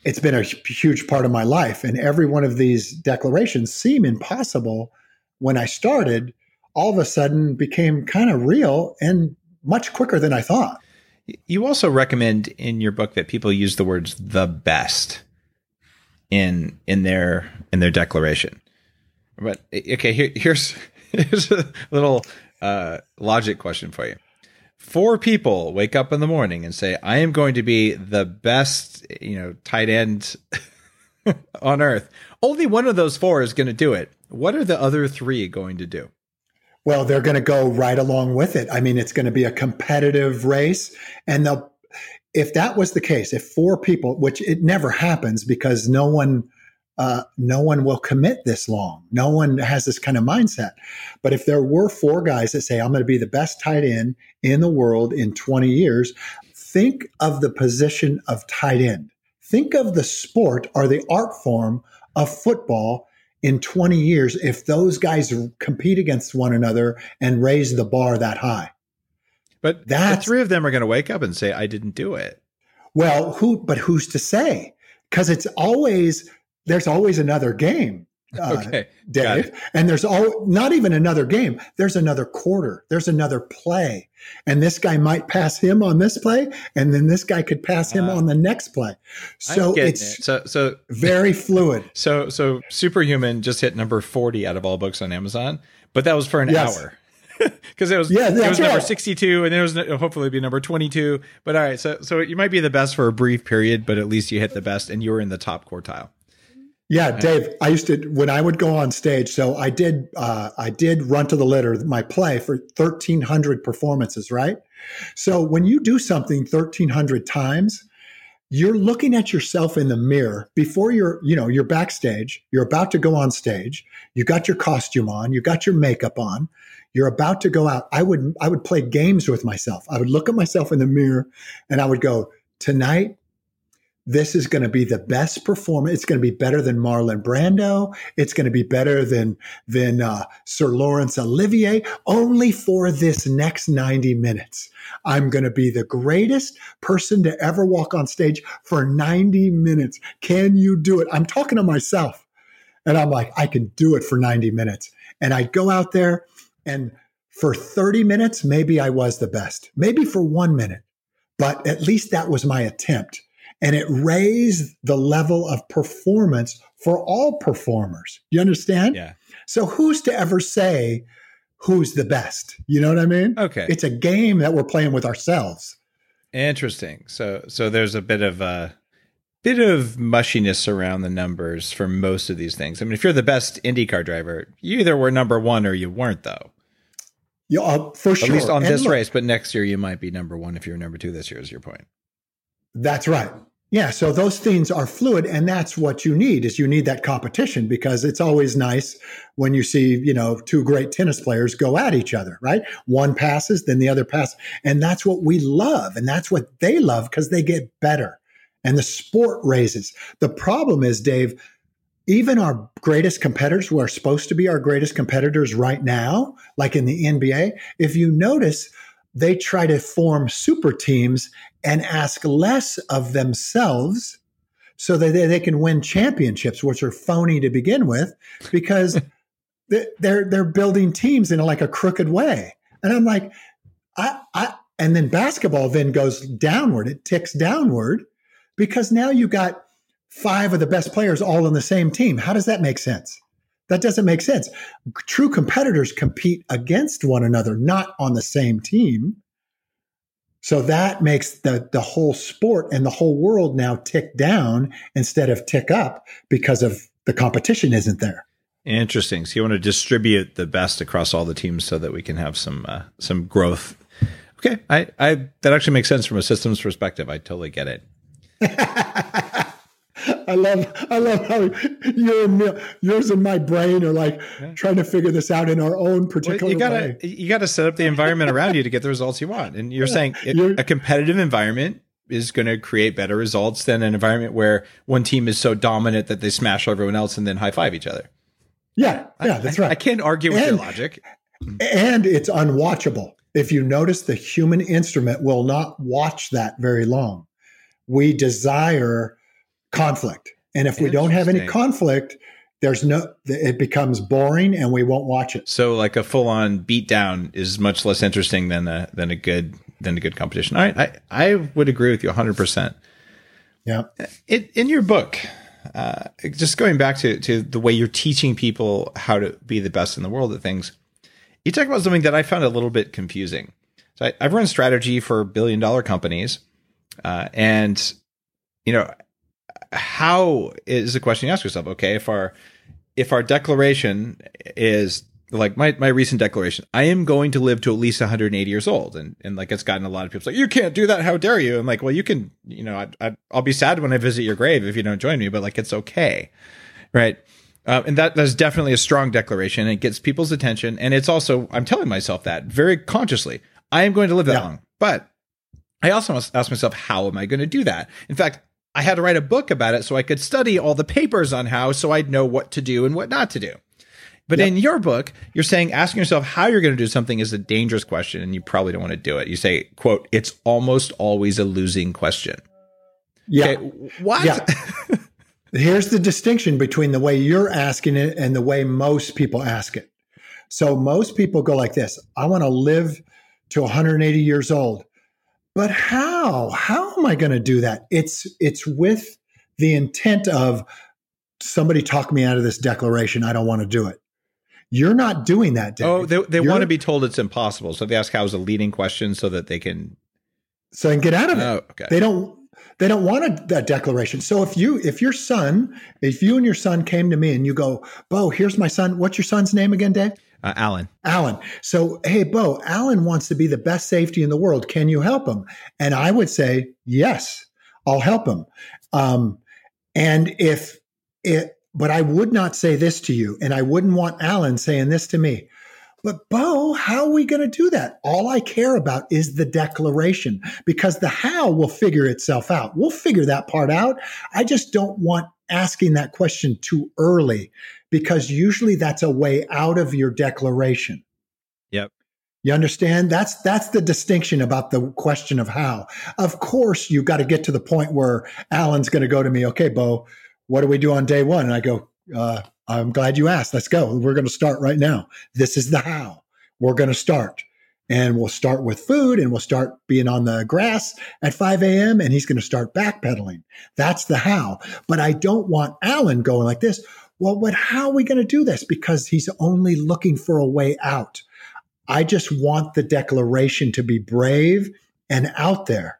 it's been a huge part of my life, and every one of these declarations seem impossible when I started. all of a sudden became kind of real and much quicker than I thought. You also recommend in your book that people use the words the best in in their in their declaration. But okay, here, here's here's a little uh, logic question for you. Four people wake up in the morning and say, "I am going to be the best, you know, tight end on earth." Only one of those four is going to do it. What are the other three going to do? Well, they're going to go right along with it. I mean, it's going to be a competitive race, and they'll. If that was the case, if four people, which it never happens because no one uh, no one will commit this long. No one has this kind of mindset. But if there were four guys that say, I'm going to be the best tight end in the world in 20 years, think of the position of tight end. Think of the sport or the art form of football in 20 years if those guys compete against one another and raise the bar that high. But the three of them are going to wake up and say, I didn't do it. Well, who, but who's to say? Because it's always there's always another game. Uh, okay, Dave. And there's all not even another game. There's another quarter. There's another play, and this guy might pass him on this play, and then this guy could pass him uh, on the next play. So it's it. so so very fluid. So so Superhuman just hit number forty out of all books on Amazon, but that was for an yes. hour because it was yeah, it was number right. 62 and it was hopefully be number 22 but all right so so you might be the best for a brief period but at least you hit the best and you were in the top quartile yeah, Dave. I used to when I would go on stage. So I did. Uh, I did Runt of the Litter my play for thirteen hundred performances. Right. So when you do something thirteen hundred times, you're looking at yourself in the mirror before you're. You know, you're backstage. You're about to go on stage. You got your costume on. You got your makeup on. You're about to go out. I would. I would play games with myself. I would look at myself in the mirror, and I would go. Tonight this is going to be the best performance. It's going to be better than Marlon Brando. It's going to be better than than uh, Sir Laurence Olivier. Only for this next ninety minutes, I'm going to be the greatest person to ever walk on stage for ninety minutes. Can you do it? I'm talking to myself, and I'm like, I can do it for ninety minutes. And I go out there, and for thirty minutes, maybe I was the best. Maybe for one minute, but at least that was my attempt and it raised the level of performance for all performers. You understand? Yeah. So who's to ever say who's the best? You know what I mean? Okay. It's a game that we're playing with ourselves. Interesting. So so there's a bit of a bit of mushiness around the numbers for most of these things. I mean, if you're the best IndyCar driver, you either were number one or you weren't, though. Yeah, uh, for sure. At least on and this look, race, but next year you might be number one if you're number two this year. Is your point? That's right. Yeah, so those things are fluid and that's what you need is you need that competition because it's always nice when you see, you know, two great tennis players go at each other, right? One passes, then the other passes. And that's what we love and that's what they love because they get better and the sport raises. The problem is, Dave, even our greatest competitors who are supposed to be our greatest competitors right now, like in the NBA, if you notice, they try to form super teams and ask less of themselves so that they, they can win championships, which are phony to begin with, because they're they're building teams in like a crooked way. And I'm like, I, I and then basketball then goes downward. It ticks downward because now you've got five of the best players all on the same team. How does that make sense? That doesn't make sense. True competitors compete against one another, not on the same team. So that makes the, the whole sport and the whole world now tick down instead of tick up because of the competition isn't there. Interesting. So you want to distribute the best across all the teams so that we can have some uh, some growth. Okay, I, I that actually makes sense from a systems perspective. I totally get it. I love I love how your and yours and my brain are like yeah. trying to figure this out in our own particular well, you gotta, way. You got to set up the environment around you to get the results you want. And you're yeah. saying it, a competitive environment is going to create better results than an environment where one team is so dominant that they smash everyone else and then high five each other. Yeah, yeah, I, that's right. I, I can't argue with and, your logic. And it's unwatchable. If you notice, the human instrument will not watch that very long. We desire conflict. And if we don't have any conflict, there's no it becomes boring and we won't watch it So like a full on beatdown is much less interesting than a than a good than a good competition. All right, I I would agree with you 100. percent yeah in, in your book, uh, just going back to, to the way you're teaching people how to be the best in the world at things, you talk about something that I found a little bit confusing. So I, I've run strategy for billion dollar companies, uh, and you know, how is the question you ask yourself? Okay, if our if our declaration is like my, my recent declaration, I am going to live to at least 180 years old. And, and like, it's gotten a lot of people like, you can't do that. How dare you? I'm like, well, you can, you know, I, I, I'll be sad when I visit your grave if you don't join me, but like, it's okay. Right. Uh, and that that's definitely a strong declaration. It gets people's attention. And it's also, I'm telling myself that very consciously, I am going to live that Yeah. long. But I also must ask myself, how am I going to do that? In fact, I had to write a book about it so I could study all the papers on how so I'd know what to do and what not to do. But Yep. in your book, you're saying asking yourself how you're going to do something is a dangerous question and you probably don't want to do it. You say, quote, it's almost always a losing question. yeah Okay. What? Yeah. here's the distinction between the way you're asking it and the way most people ask it. So most people go like this I want to live to 180 years old. But how? How am I going to do that? It's it's with the intent of somebody talk me out of this declaration. I don't want to do it. You're not doing that, Dave. Oh, they, they You're- want to be told it's impossible. So they ask how is a leading question so that they can. so and get out of it. Oh, okay. They don't they don't want a, that declaration. So if you if your son, if you and your son came to me and you go, Bo, here's my son. What's your son's name again, Dave? Uh, Alan. Alan. So, hey, Bo, Alan wants to be the best safety in the world. Can you help him? And I would say, yes, I'll help him. Um, and if it, but I would not say this to you, and I wouldn't want Alan saying this to me. But Bo, how are we going to do that? All I care about is the declaration because the how will figure itself out. We'll figure that part out. I just don't want asking that question too early because usually that's a way out of your declaration. Yep. You understand? That's that's the distinction about the question of how. Of course, you've got to get to the point where Alan's going to go to me, okay, Bo, what do we do on day one? And I go, uh, I'm glad you asked. Let's go. We're going to start right now. This is the how. We're going to start. And we'll start with food and we'll start being on the grass at 5 a.m. and he's going to start backpedaling. That's the how. But I don't want Alan going like this. Well, but how are we going to do this? Because he's only looking for a way out. I just want the declaration to be brave and out there.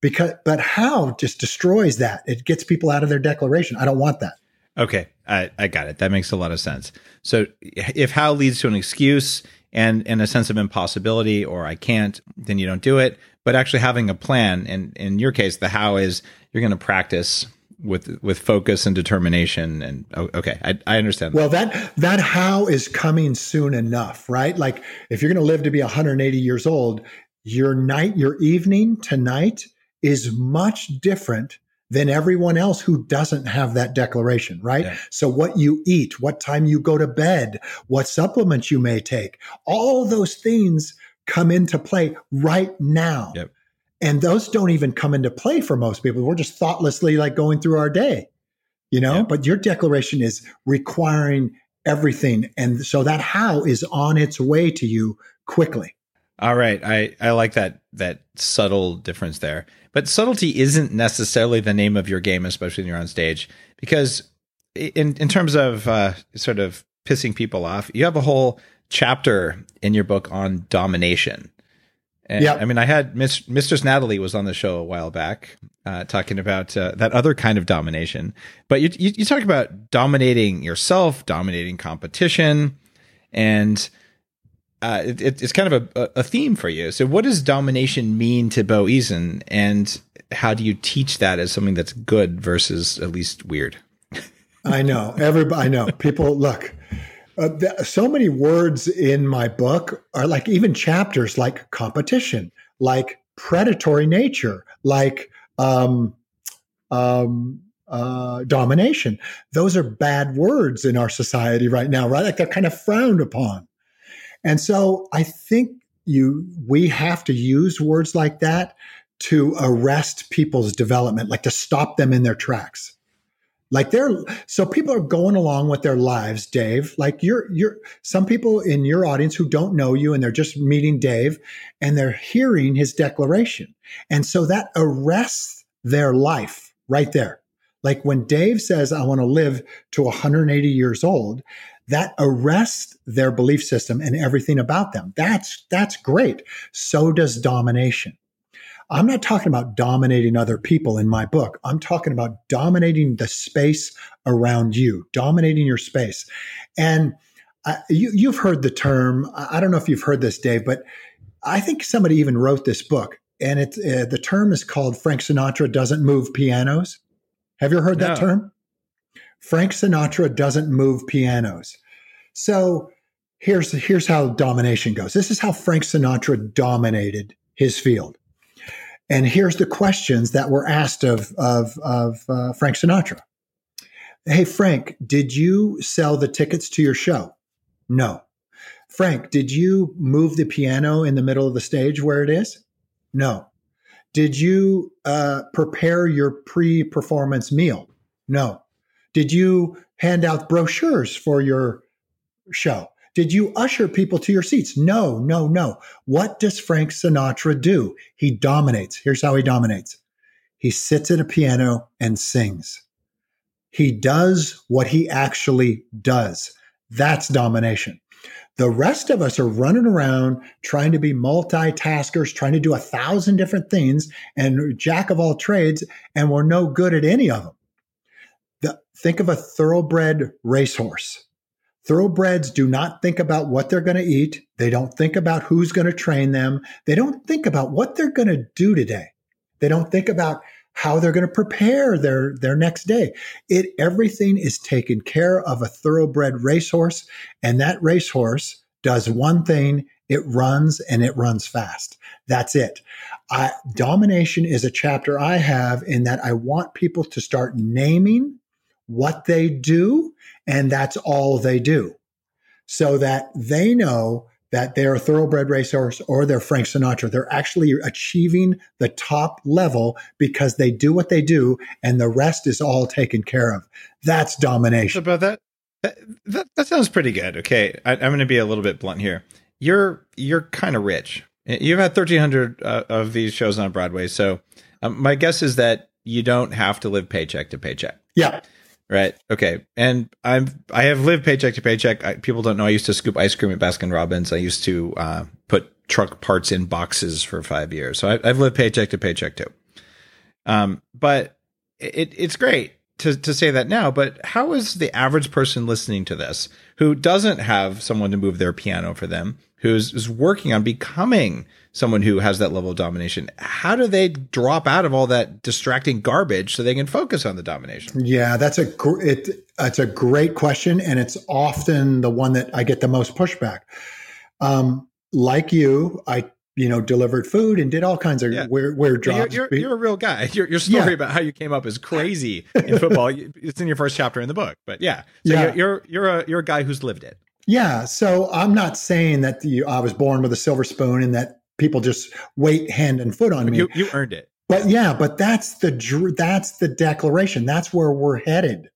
Because but how just destroys that. It gets people out of their declaration. I don't want that. Okay, I, I got it. That makes a lot of sense. So if how leads to an excuse and and a sense of impossibility or I can't, then you don't do it. But actually having a plan, and in your case, the how is you're going to practice with with focus and determination. And oh, okay, I, I understand. Well, that that how is coming soon enough, right? Like if you're going to live to be 180 years old, your night, your evening tonight is much different than everyone else who doesn't have that declaration, right? Yeah. So what you eat, what time you go to bed, what supplements you may take, all those things come into play right now. Yep. And those don't even come into play for most people. We're just thoughtlessly like going through our day, you know? Yeah. But your declaration is requiring everything. And so that how is on its way to you quickly. All right, I I like that that subtle difference there. But subtlety isn't necessarily the name of your game, especially when you're on stage, because in in terms of uh, sort of pissing people off, you have a whole chapter in your book on domination. And, Yeah. I mean, I had Miss, Mistress Natalie was on the show a while back uh, talking about uh, that other kind of domination. But you, you you talk about dominating yourself, dominating competition, and uh, it, it- it's kind of a, a theme for you. So, what does domination mean to Bo Eason, and how do you teach that as something that's good versus at least weird? I know. Everybody, I know. People, look, uh, th- so many words in my book are like even chapters like competition, like predatory nature, like um, um, uh, domination. Those are bad words in our society right now, right? Like they're kind of frowned upon. And so I think you we have to use words like that to arrest people's development, like to stop them in their tracks Like they're so people are going along with their lives, Dave. Like you're you're some people in your audience who don't know you and they're just meeting Dave and they're hearing his declaration. And so that arrests their life right there. Like when Dave says, I want to live to 180 years old, that arrests their belief system and everything about them. That's that's great. So does domination. I'm not talking about dominating other people in my book. I'm talking about dominating the space around you, dominating your space. And uh, you, have heard the term. I don't know if you've heard this, Dave, but I think somebody even wrote this book, and it uh, the term is called Frank Sinatra doesn't move pianos. Have you heard no. that term? Frank Sinatra doesn't move pianos. So here's here's how domination goes. This is how Frank Sinatra dominated his field. And here's the questions that were asked of, of, of uh, Frank Sinatra. Hey, Frank, did you sell the tickets to your show? No. Frank, did you move the piano in the middle of the stage where it is? No. Did you uh, prepare your pre performance meal? No. Did you hand out brochures for your show? Did you usher people to your seats? No, no, no. What does Frank Sinatra do? He dominates. Here's how he dominates he sits at a piano and sings. He does what he actually does. That's domination. The rest of us are running around trying to be multitaskers, trying to do a thousand different things and jack of all trades, and we're no good at any of them. Think of a thoroughbred racehorse. Thoroughbreds do not think about what they're going to eat. They don't think about who's going to train them. They don't think about what they're going to do today. They don't think about how they're going to prepare their, their next day. It everything is taken care of a thoroughbred racehorse, and that racehorse does one thing: it runs and it runs fast. That's it. I, domination is a chapter I have in that I want people to start naming what they do, and that's all they do. So that they know that they're a thoroughbred racehorse or they're Frank Sinatra. They're actually achieving the top level because they do what they do and the rest is all taken care of. That's domination. About that, that, that sounds pretty good. Okay. I, am going to be a little bit blunt here. You're, you're kind of rich. You've had 1300 uh, of these shows on Broadway. So um, my guess is that you don't have to live paycheck to paycheck. Yeah. Right. Okay. And I'm I have lived paycheck to paycheck. I, people don't know I used to scoop ice cream at Baskin Robbins. I used to uh, put truck parts in boxes for five years. So I, have lived paycheck to paycheck too. Um, but it, it's great to to say that now. But how is the average person listening to this who doesn't have someone to move their piano for them, who's is working on becoming someone who has that level of domination how do they drop out of all that distracting garbage so they can focus on the domination yeah that's a gr- it, it's a great question and it's often the one that i get the most pushback um, like you i you know delivered food and did all kinds of yeah. weird, weird jobs you're, you're, you're, a real guy your, your story yeah. about how you came up is crazy in football it's in your first chapter in the book but yeah so yeah. You're, you're you're a you're a guy who's lived it yeah so i'm not saying that the, i was born with a silver spoon and that people just wait hand and foot on me. You, you earned it. But yeah, but that's the that's the declaration. That's where we're headed.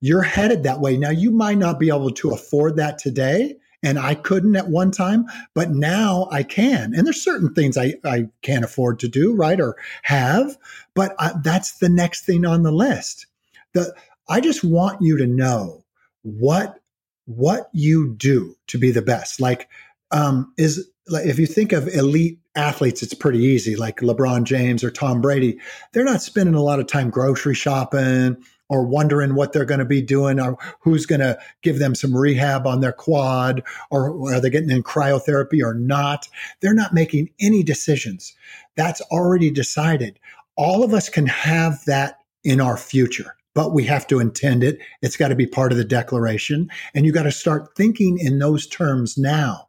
You're headed that way. Now you might not be able to afford that today, and I couldn't at one time, but now I can. And there's certain things I I can't afford to do, right, or have, but I, that's the next thing on the list. The I just want you to know what what you do to be the best. Like um, is like if you think of elite athletes, it's pretty easy, like LeBron James or Tom Brady. They're not spending a lot of time grocery shopping or wondering what they're going to be doing or who's going to give them some rehab on their quad or are they getting in cryotherapy or not. They're not making any decisions. That's already decided. All of us can have that in our future, but we have to intend it. It's got to be part of the declaration. And you got to start thinking in those terms now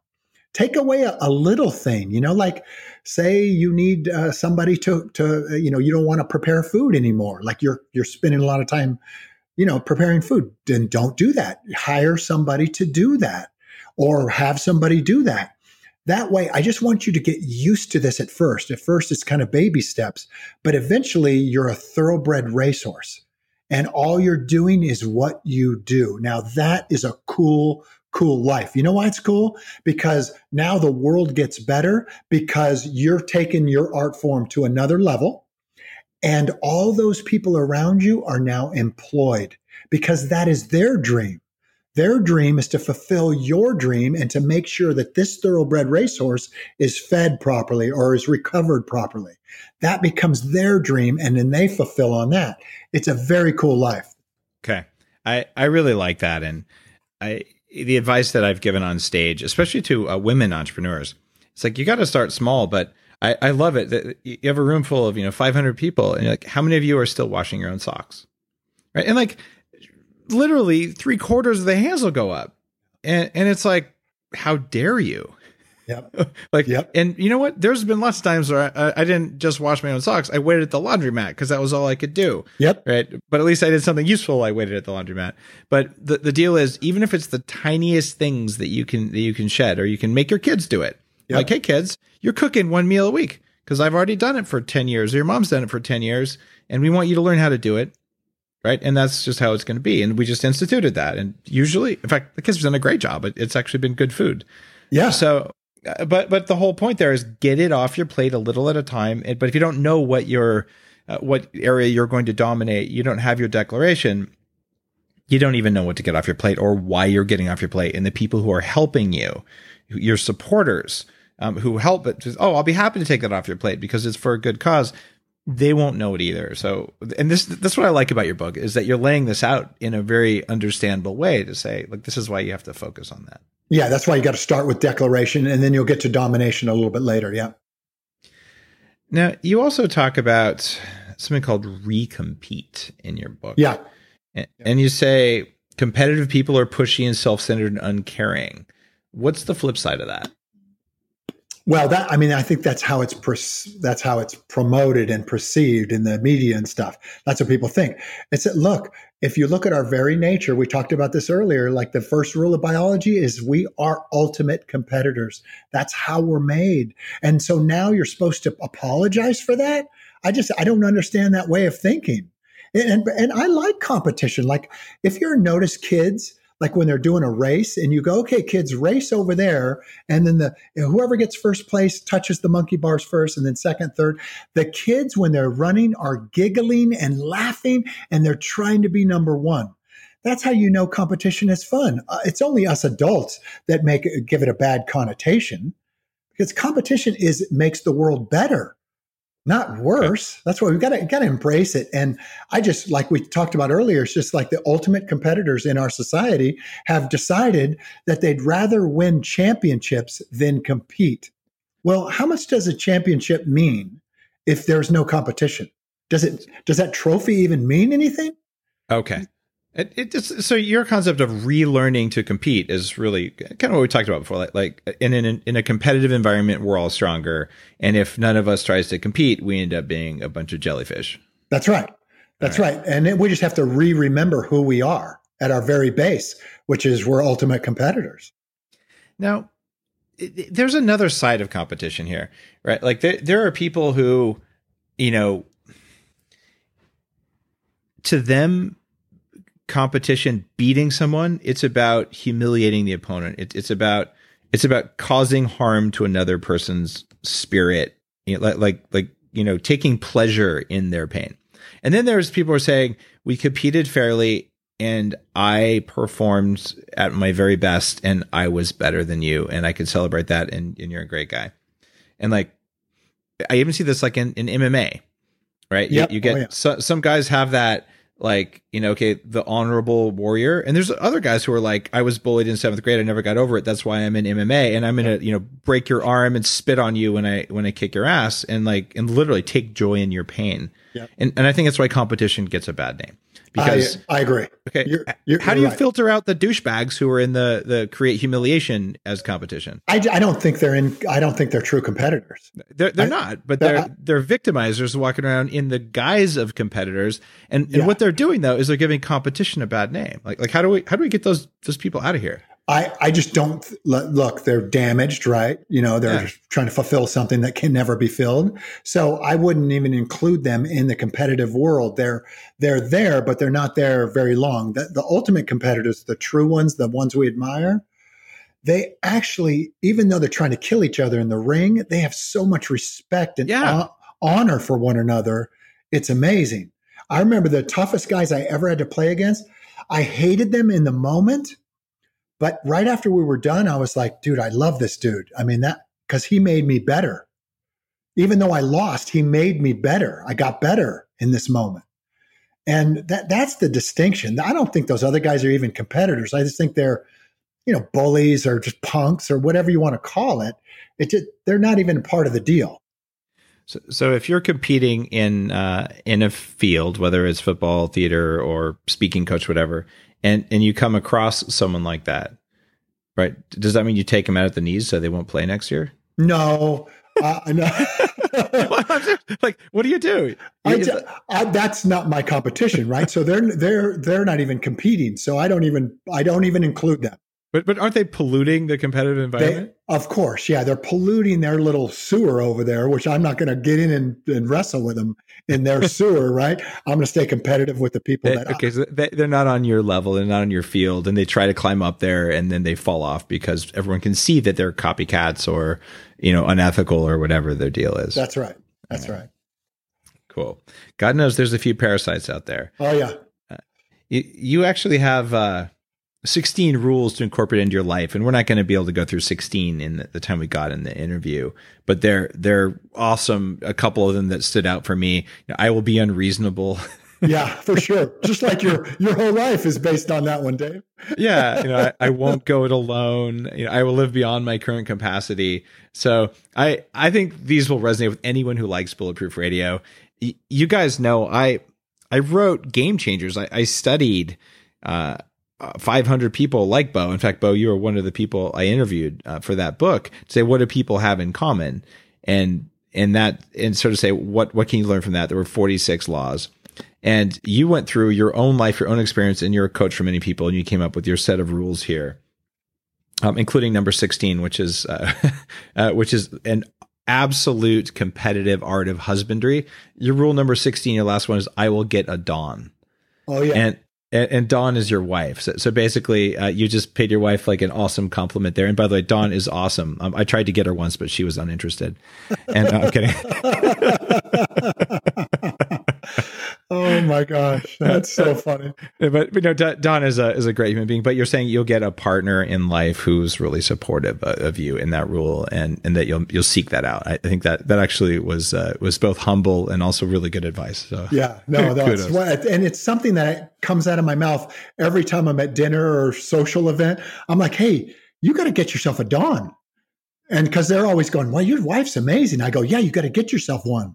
take away a, a, little thing you know like say you need uh, somebody to to uh, you know you don't want to prepare food anymore like you're you're spending a lot of time you know preparing food then don't do that. Hire somebody to do that or have somebody do that. That way i just want you to get used to this at first. At first it's kind of baby steps but eventually you're a thoroughbred racehorse and all you're doing is what you do. Now that is a cool, cool life. You know why it's cool? Because now the world gets better because you're taking your art form to another level. And all those people around you are now employed because that is their dream. Their dream is to fulfill your dream and to make sure that this thoroughbred racehorse is fed properly or is recovered properly. That becomes their dream and then they fulfill on that. It's a very cool life. Okay. I, I really like that. And I, the advice that I've given on stage, especially to uh, women entrepreneurs, it's like you got to start small, but I, I love it that you have a room full of, you know, 500 people and like, how many of you are still washing your own socks? Right. And like, literally three quarters of the hands will go up. And and it's like, how dare you? Yep. like, yep. and you know what? There's been lots of times where I, I didn't just wash my own socks. I waited at the laundromat because that was all I could do. Yep. Right. But at least I did something useful. I waited at the laundromat. But the, the deal is, even if it's the tiniest things that you can, that you can shed or you can make your kids do it. Yep. Like, hey, kids, you're cooking one meal a week because I've already done it for 10 years or your mom's done it for 10 years. And we want you to learn how to do it right? And that's just how it's going to be. And we just instituted that. And usually, in fact, the kids have done a great job. It's actually been good food. Yeah. So, but but the whole point there is get it off your plate a little at a time. But if you don't know what your uh, what area you're going to dominate, you don't have your declaration. You don't even know what to get off your plate or why you're getting off your plate. And the people who are helping you, your supporters, um, who help it, just, oh, I'll be happy to take that off your plate because it's for a good cause they won't know it either. So, and this that's what I like about your book is that you're laying this out in a very understandable way to say, like, this is why you have to focus on that. Yeah, that's why you got to start with declaration, and then you'll get to domination a little bit later. Yeah. Now, you also talk about something called recompete in your book. Yeah. And, and you say competitive people are pushy and self-centered and uncaring. What's the flip side of that? Well, that I mean, I think that's how it's that's how it's promoted and perceived in the media and stuff. That's what people think. It's that look, if you look at our very nature, we talked about this earlier. Like the first rule of biology is we are ultimate competitors. That's how we're made. And so now you're supposed to apologize for that. I just I don't understand that way of thinking. And and, and I like competition. Like if you're notice kids like when they're doing a race and you go, okay, kids, race over there. And then the whoever gets first place touches the monkey bars first and then second, third. The kids, when they're running, are giggling and laughing and they're trying to be number one. That's how you know competition is fun. Uh, it's only us adults that make give it a bad connotation because competition is makes the world better not worse. That's why we've got to got to embrace it. And I just like we talked about earlier, it's just like the ultimate competitors in our society have decided that they'd rather win championships than compete. Well, how much does a championship mean if there's no competition? Does it does that trophy even mean anything? Okay. It, it just, so your concept of relearning to compete is really kind of what we talked about before. Like, like in an, in a competitive environment, we're all stronger, and if none of us tries to compete, we end up being a bunch of jellyfish. That's right. That's right. right. And we just have to re-remember who we are at our very base, which is we're ultimate competitors. Now, there's another side of competition here, right? Like there, there are people who, you know, to them competition beating someone it's about humiliating the opponent it, it's about it's about causing harm to another person's spirit you know, like like like you know taking pleasure in their pain and then there's people who are saying we competed fairly and i performed at my very best and i was better than you and i could celebrate that and, and you're a great guy and like i even see this like in, in mma right yep. you, you get oh, yeah. so, some guys have that like you know okay the honorable warrior. And there's other guys who are like i was bullied in seventh grade. I never got over it. That's why i'm in mma and i'm gonna you know break your arm and spit on you when i when i kick your ass and like and literally take joy in your pain. Yep. and, and i think that's why competition gets a bad name because I, I agree. Okay, you're, you're, how do you right. filter out the douchebags who are in the the create humiliation as competition? I, I don't think they're in. I don't think they're true competitors. They're they're I, not, but they're I, they're victimizers walking around in the guise of competitors. And, and yeah. what they're doing though is they're giving competition a bad name. Like like how do we how do we get those those people out of here? I, I just don't look, they're damaged, right? You know, they're Yeah. trying to fulfill something that can never be filled. So I wouldn't even include them in the competitive world. They're, they're there, but they're not there very long. The, the ultimate competitors, the true ones, the ones we admire, they actually, even though they're trying to kill each other in the ring, they have so much respect and Yeah. hon- honor for one another. It's amazing. I remember the toughest guys I ever had to play against. I hated them in the moment, but right after we were done, I was like, dude, I love this dude. I mean, that because he made me better. Even though I lost, he made me better. I got better in this moment. And that that's the distinction. I don't think those other guys are even competitors. I just think they're, you know, bullies or just punks or whatever you want to call it. It just, they're not even part of the deal. So, so if you're competing in uh, in a field, whether it's football, theater, or speaking coach, whatever, and and you come across someone like that, right? Does that mean you take them out at the knees so they won't play next year? No, uh, no. like, what do you do? I, Is ju- it- I, that's not my competition, right? So they're they're they're not even competing. So I don't even I don't even include them. But but aren't they polluting the competitive environment? They, of course, yeah, they're polluting their little sewer over there, which I'm not going to get in and, and wrestle with them in their sewer, right? I'm going to stay competitive with the people They- that. okay, so they, they're not on your level, they're not on your field, and they try to climb up there, and then they fall off because everyone can see that they're copycats or you know unethical or whatever their deal is. that's right. That's right. cool. God knows there's a few parasites out there. Oh yeah. You, you actually have uh, 16 rules to incorporate into your life, and we're not going to be able to go through 16 in the, the time we got in the interview, but they're they're awesome. A couple of them that stood out for me. I will be unreasonable. Yeah, for sure. Just like your your whole life is based on that one, Dave. yeah, you know, I, I won't go it alone. You know, I will live beyond my current capacity. So I I think these will resonate with anyone who likes Bulletproof Radio. Y- you guys know I I wrote Game Changers. I, I studied uh, uh, 500 people like Bo. In fact, Bo, you were one of the people I interviewed uh, for that book to say what do people have in common, and and that and sort of say what what can you learn from that? There were 46 laws. And you went through your own life, your own experience, and you're a coach for many people, and you came up with your set of rules here, um, including number sixteen, which is uh, uh, which is an absolute competitive art of husbandry. Your rule number sixteen, your last one is I will get a Dawn, Oh yeah. and and, and Dawn is your wife. So, so basically, uh, you just paid your wife like an awesome compliment there. And by the way, Dawn is awesome. Um, I tried to get her once, but she was uninterested. And uh, I'm kidding. oh my gosh, that's so funny. but, but you know, Dawn is a is a great human being. But you're saying you'll get a partner in life who's really supportive of you in that rule, and and that you'll you'll seek that out. I I think that that actually was uh, was both humble and also really good advice. So Yeah, no, that's what, and it's something that comes out of my mouth every time I'm at dinner or social event. I'm like, hey, you got to get yourself a Dawn. And because they're always going, well, your wife's amazing. I go, yeah, you got to get yourself one.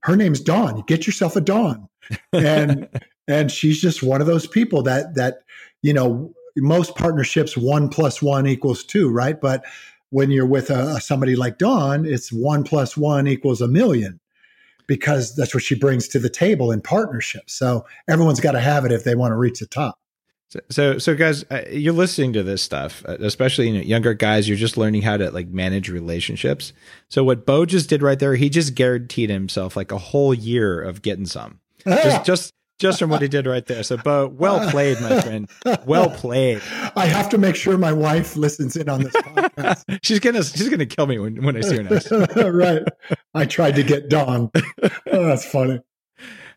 Her name's Dawn. You get yourself a Dawn. And and she's just one of those people that that you know most partnerships one plus one equals two, right? But when you're with a, somebody like Dawn, it's one plus one equals a million because that's what she brings to the table in partnership. So everyone's got to have it if they want to reach the top. So, so, so guys, uh, you're listening to this stuff, uh, especially you know, younger guys. You're just learning how to like manage relationships. So, what Bo just did right there, he just guaranteed himself like a whole year of getting some, just, just, just from what he did right there. So, Bo, well played, my friend. Well played. I have to make sure my wife listens in on this podcast. she's gonna, she's gonna kill me when, when I see her next. right. I tried to get Dawn. Oh, that's funny.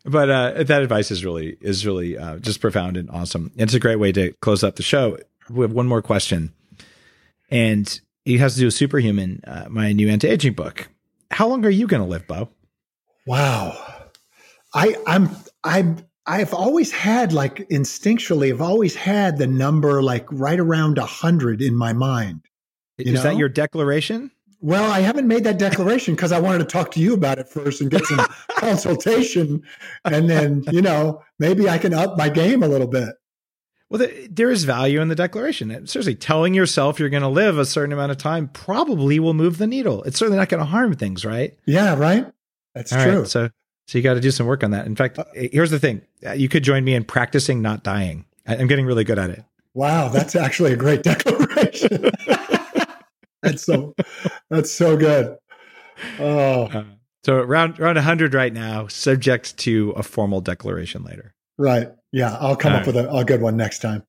But uh, that advice is really is really uh, just profound and awesome. And it's a great way to close up the show. We have one more question, and it has to do with Superhuman, uh, my new anti aging book. How long are you going to live, Bo? Wow. I I'm I'm I've always had like instinctually, I've always had the number like right around a hundred in my mind. Is that your declaration? Well, I haven't made that declaration because I wanted to talk to you about it first and get some consultation. And then, you know, maybe I can up my game a little bit. Well, there is value in the declaration. Seriously, telling yourself you're going to live a certain amount of time probably will move the needle. It's certainly not going to harm things, right? Yeah, right? That's All true. right, so, so you got to do some work on that. In fact, here's the thing: Uh, you could join me in practicing not dying. I'm getting really good at it. Wow, that's actually a great declaration. that's so that's so good. Oh. Uh, so around around 100 right now, subject to a formal declaration later. Right. Yeah, I'll come All up right. with a, a, good one next time.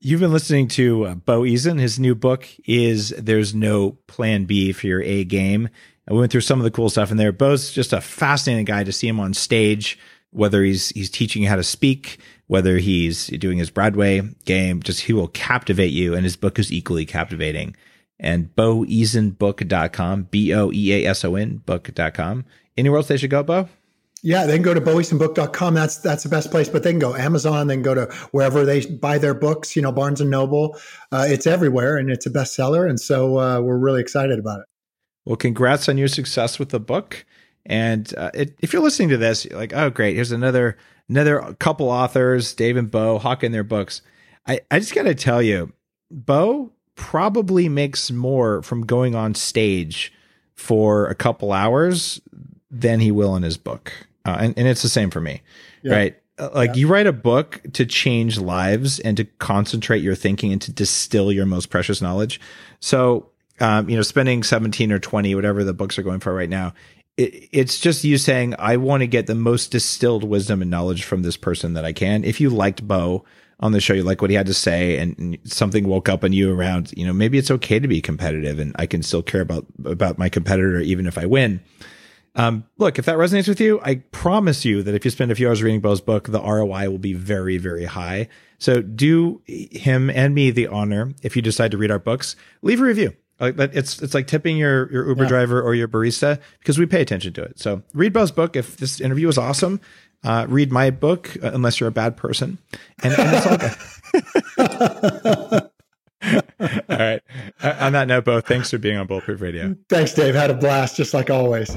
You've been listening to uh, Bo Eason. His new book is "There's No Plan B for Your A Game." And we went through some of the cool stuff in there. Bo's just a fascinating guy to see him on stage, whether he's he's teaching you how to speak, whether he's doing his Broadway game. Just he will captivate you, and his book is equally captivating and boeasonbook.com, B O E A S O N book.com. Anywhere else they should go, Bo? Yeah, they can go to boeasonbook.com. That's that's the best place. But they can go Amazon, they can go to wherever they buy their books, you know, Barnes and Noble. Uh, it's everywhere and it's a bestseller. And so uh, we're really excited about it. Well, congrats on your success with the book. And uh, it, if you're listening to this, you're like, oh, great, here's another another couple authors, Dave and Bo, hawking their books. I, I just got to tell you, Bo probably makes more from going on stage for a couple hours than he will in his book. Uh, and, and it's the same for me, yeah. right? Uh, like yeah. you write a book to change lives and to concentrate your thinking and to distill your most precious knowledge. So, um, you know, spending 17 or 20, whatever the books are going for right now, it, it's just you saying, I want to get the most distilled wisdom and knowledge from this person that I can. If you liked Bo, on the show, you like what he had to say, and, and, something woke up in you around, you know, maybe it's okay to be competitive, and I can still care about about my competitor even if I win. Um, look, if that resonates with you, I promise you that if you spend a few hours reading Bo's book, the ROI will be very, very high. So do him and me the honor, if you decide to read our books, leave a review. Like that, it's it's like tipping your your Uber yeah. driver or your barista because we pay attention to it. So read Bo's book. If this interview was awesome, uh, read my book uh, unless you're a bad person, and, and it's all good. all right. Uh, on that note, Bo, thanks for being on Bulletproof Radio. Thanks, Dave. Had a blast, just like always.